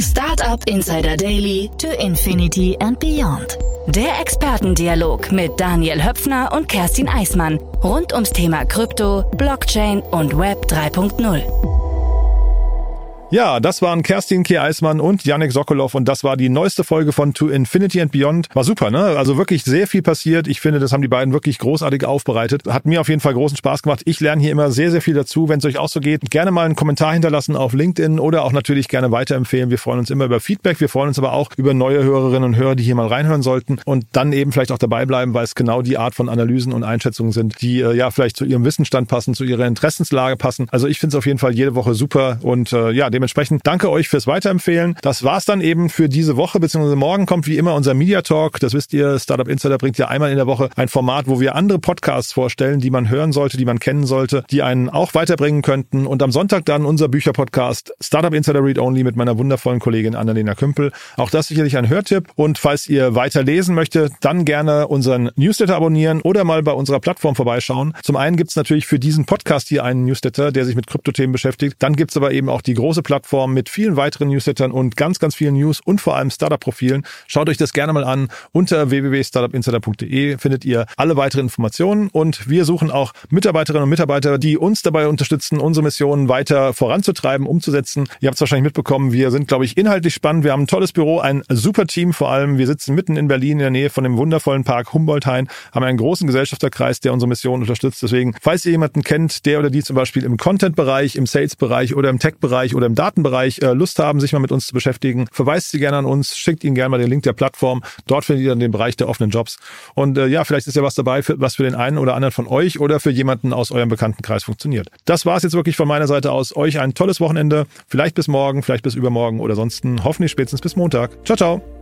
[SPEAKER 3] Startup Insider Daily to Infinity and Beyond. Der Expertendialog mit Daniel Höpfner und Kerstin Eismann rund ums Thema Krypto, Blockchain und Web 3.0.
[SPEAKER 5] Ja, das waren Kerstin K. Eismann und Yannick Sokolov und das war die neueste Folge von To Infinity and Beyond. War super, ne? Also wirklich sehr viel passiert. Ich finde, das haben die beiden wirklich großartig aufbereitet. Hat mir auf jeden Fall großen Spaß gemacht. Ich lerne hier immer sehr, sehr viel dazu. Wenn es euch auch so geht, gerne mal einen Kommentar hinterlassen auf LinkedIn oder auch natürlich gerne weiterempfehlen. Wir freuen uns immer über Feedback. Wir freuen uns aber auch über neue Hörerinnen und Hörer, die hier mal reinhören sollten und dann eben vielleicht auch dabei bleiben, weil es genau die Art von Analysen und Einschätzungen sind, die äh, ja vielleicht zu ihrem Wissensstand passen, zu ihrer Interessenslage passen. Also ich finde es auf jeden Fall jede Woche super und äh, ja, dementsprechend danke euch fürs Weiterempfehlen. Das war's dann eben für diese Woche, beziehungsweise morgen kommt wie immer unser Media Talk. Das wisst ihr, Startup Insider bringt ja einmal in der Woche ein Format, wo wir andere Podcasts vorstellen, die man hören sollte, die man kennen sollte, die einen auch weiterbringen könnten. Und am Sonntag dann unser Bücherpodcast Startup Insider Read Only mit meiner wundervollen Kollegin Annalena Kümpel. Auch das sicherlich ein Hörtipp. Und falls ihr weiter lesen möchtet, dann gerne unseren Newsletter abonnieren oder mal bei unserer Plattform vorbeischauen. Zum einen gibt's natürlich für diesen Podcast hier einen Newsletter, der sich mit Kryptothemen beschäftigt. Dann gibt's aber eben auch die große Plattform mit vielen weiteren Newslettern und ganz, ganz vielen News und vor allem Startup-Profilen. Schaut euch das gerne mal an. Unter www.startupinsider.de findet ihr alle weiteren Informationen und wir suchen auch Mitarbeiterinnen und Mitarbeiter, die uns dabei unterstützen, unsere Mission weiter voranzutreiben, umzusetzen. Ihr habt es wahrscheinlich mitbekommen, wir sind, glaube ich, inhaltlich spannend. Wir haben ein tolles Büro, ein super Team vor allem. Wir sitzen mitten in Berlin in der Nähe von dem wundervollen Park Humboldt-Hain, haben einen großen Gesellschafterkreis, der unsere Mission unterstützt. Deswegen, falls ihr jemanden kennt, der oder die zum Beispiel im Content-Bereich, im Sales-Bereich oder im Tech-Bereich oder im Datenbereich äh, Lust haben, sich mal mit uns zu beschäftigen, verweist sie gerne an uns, schickt ihnen gerne mal den Link der Plattform. Dort findet ihr dann den Bereich der offenen Jobs. Und äh, ja, vielleicht ist ja was dabei, für, was für den einen oder anderen von euch oder für jemanden aus eurem Bekanntenkreis funktioniert. Das war es jetzt wirklich von meiner Seite aus. Euch ein tolles Wochenende. Vielleicht bis morgen, vielleicht bis übermorgen oder sonst hoffentlich spätestens bis Montag. Ciao, ciao.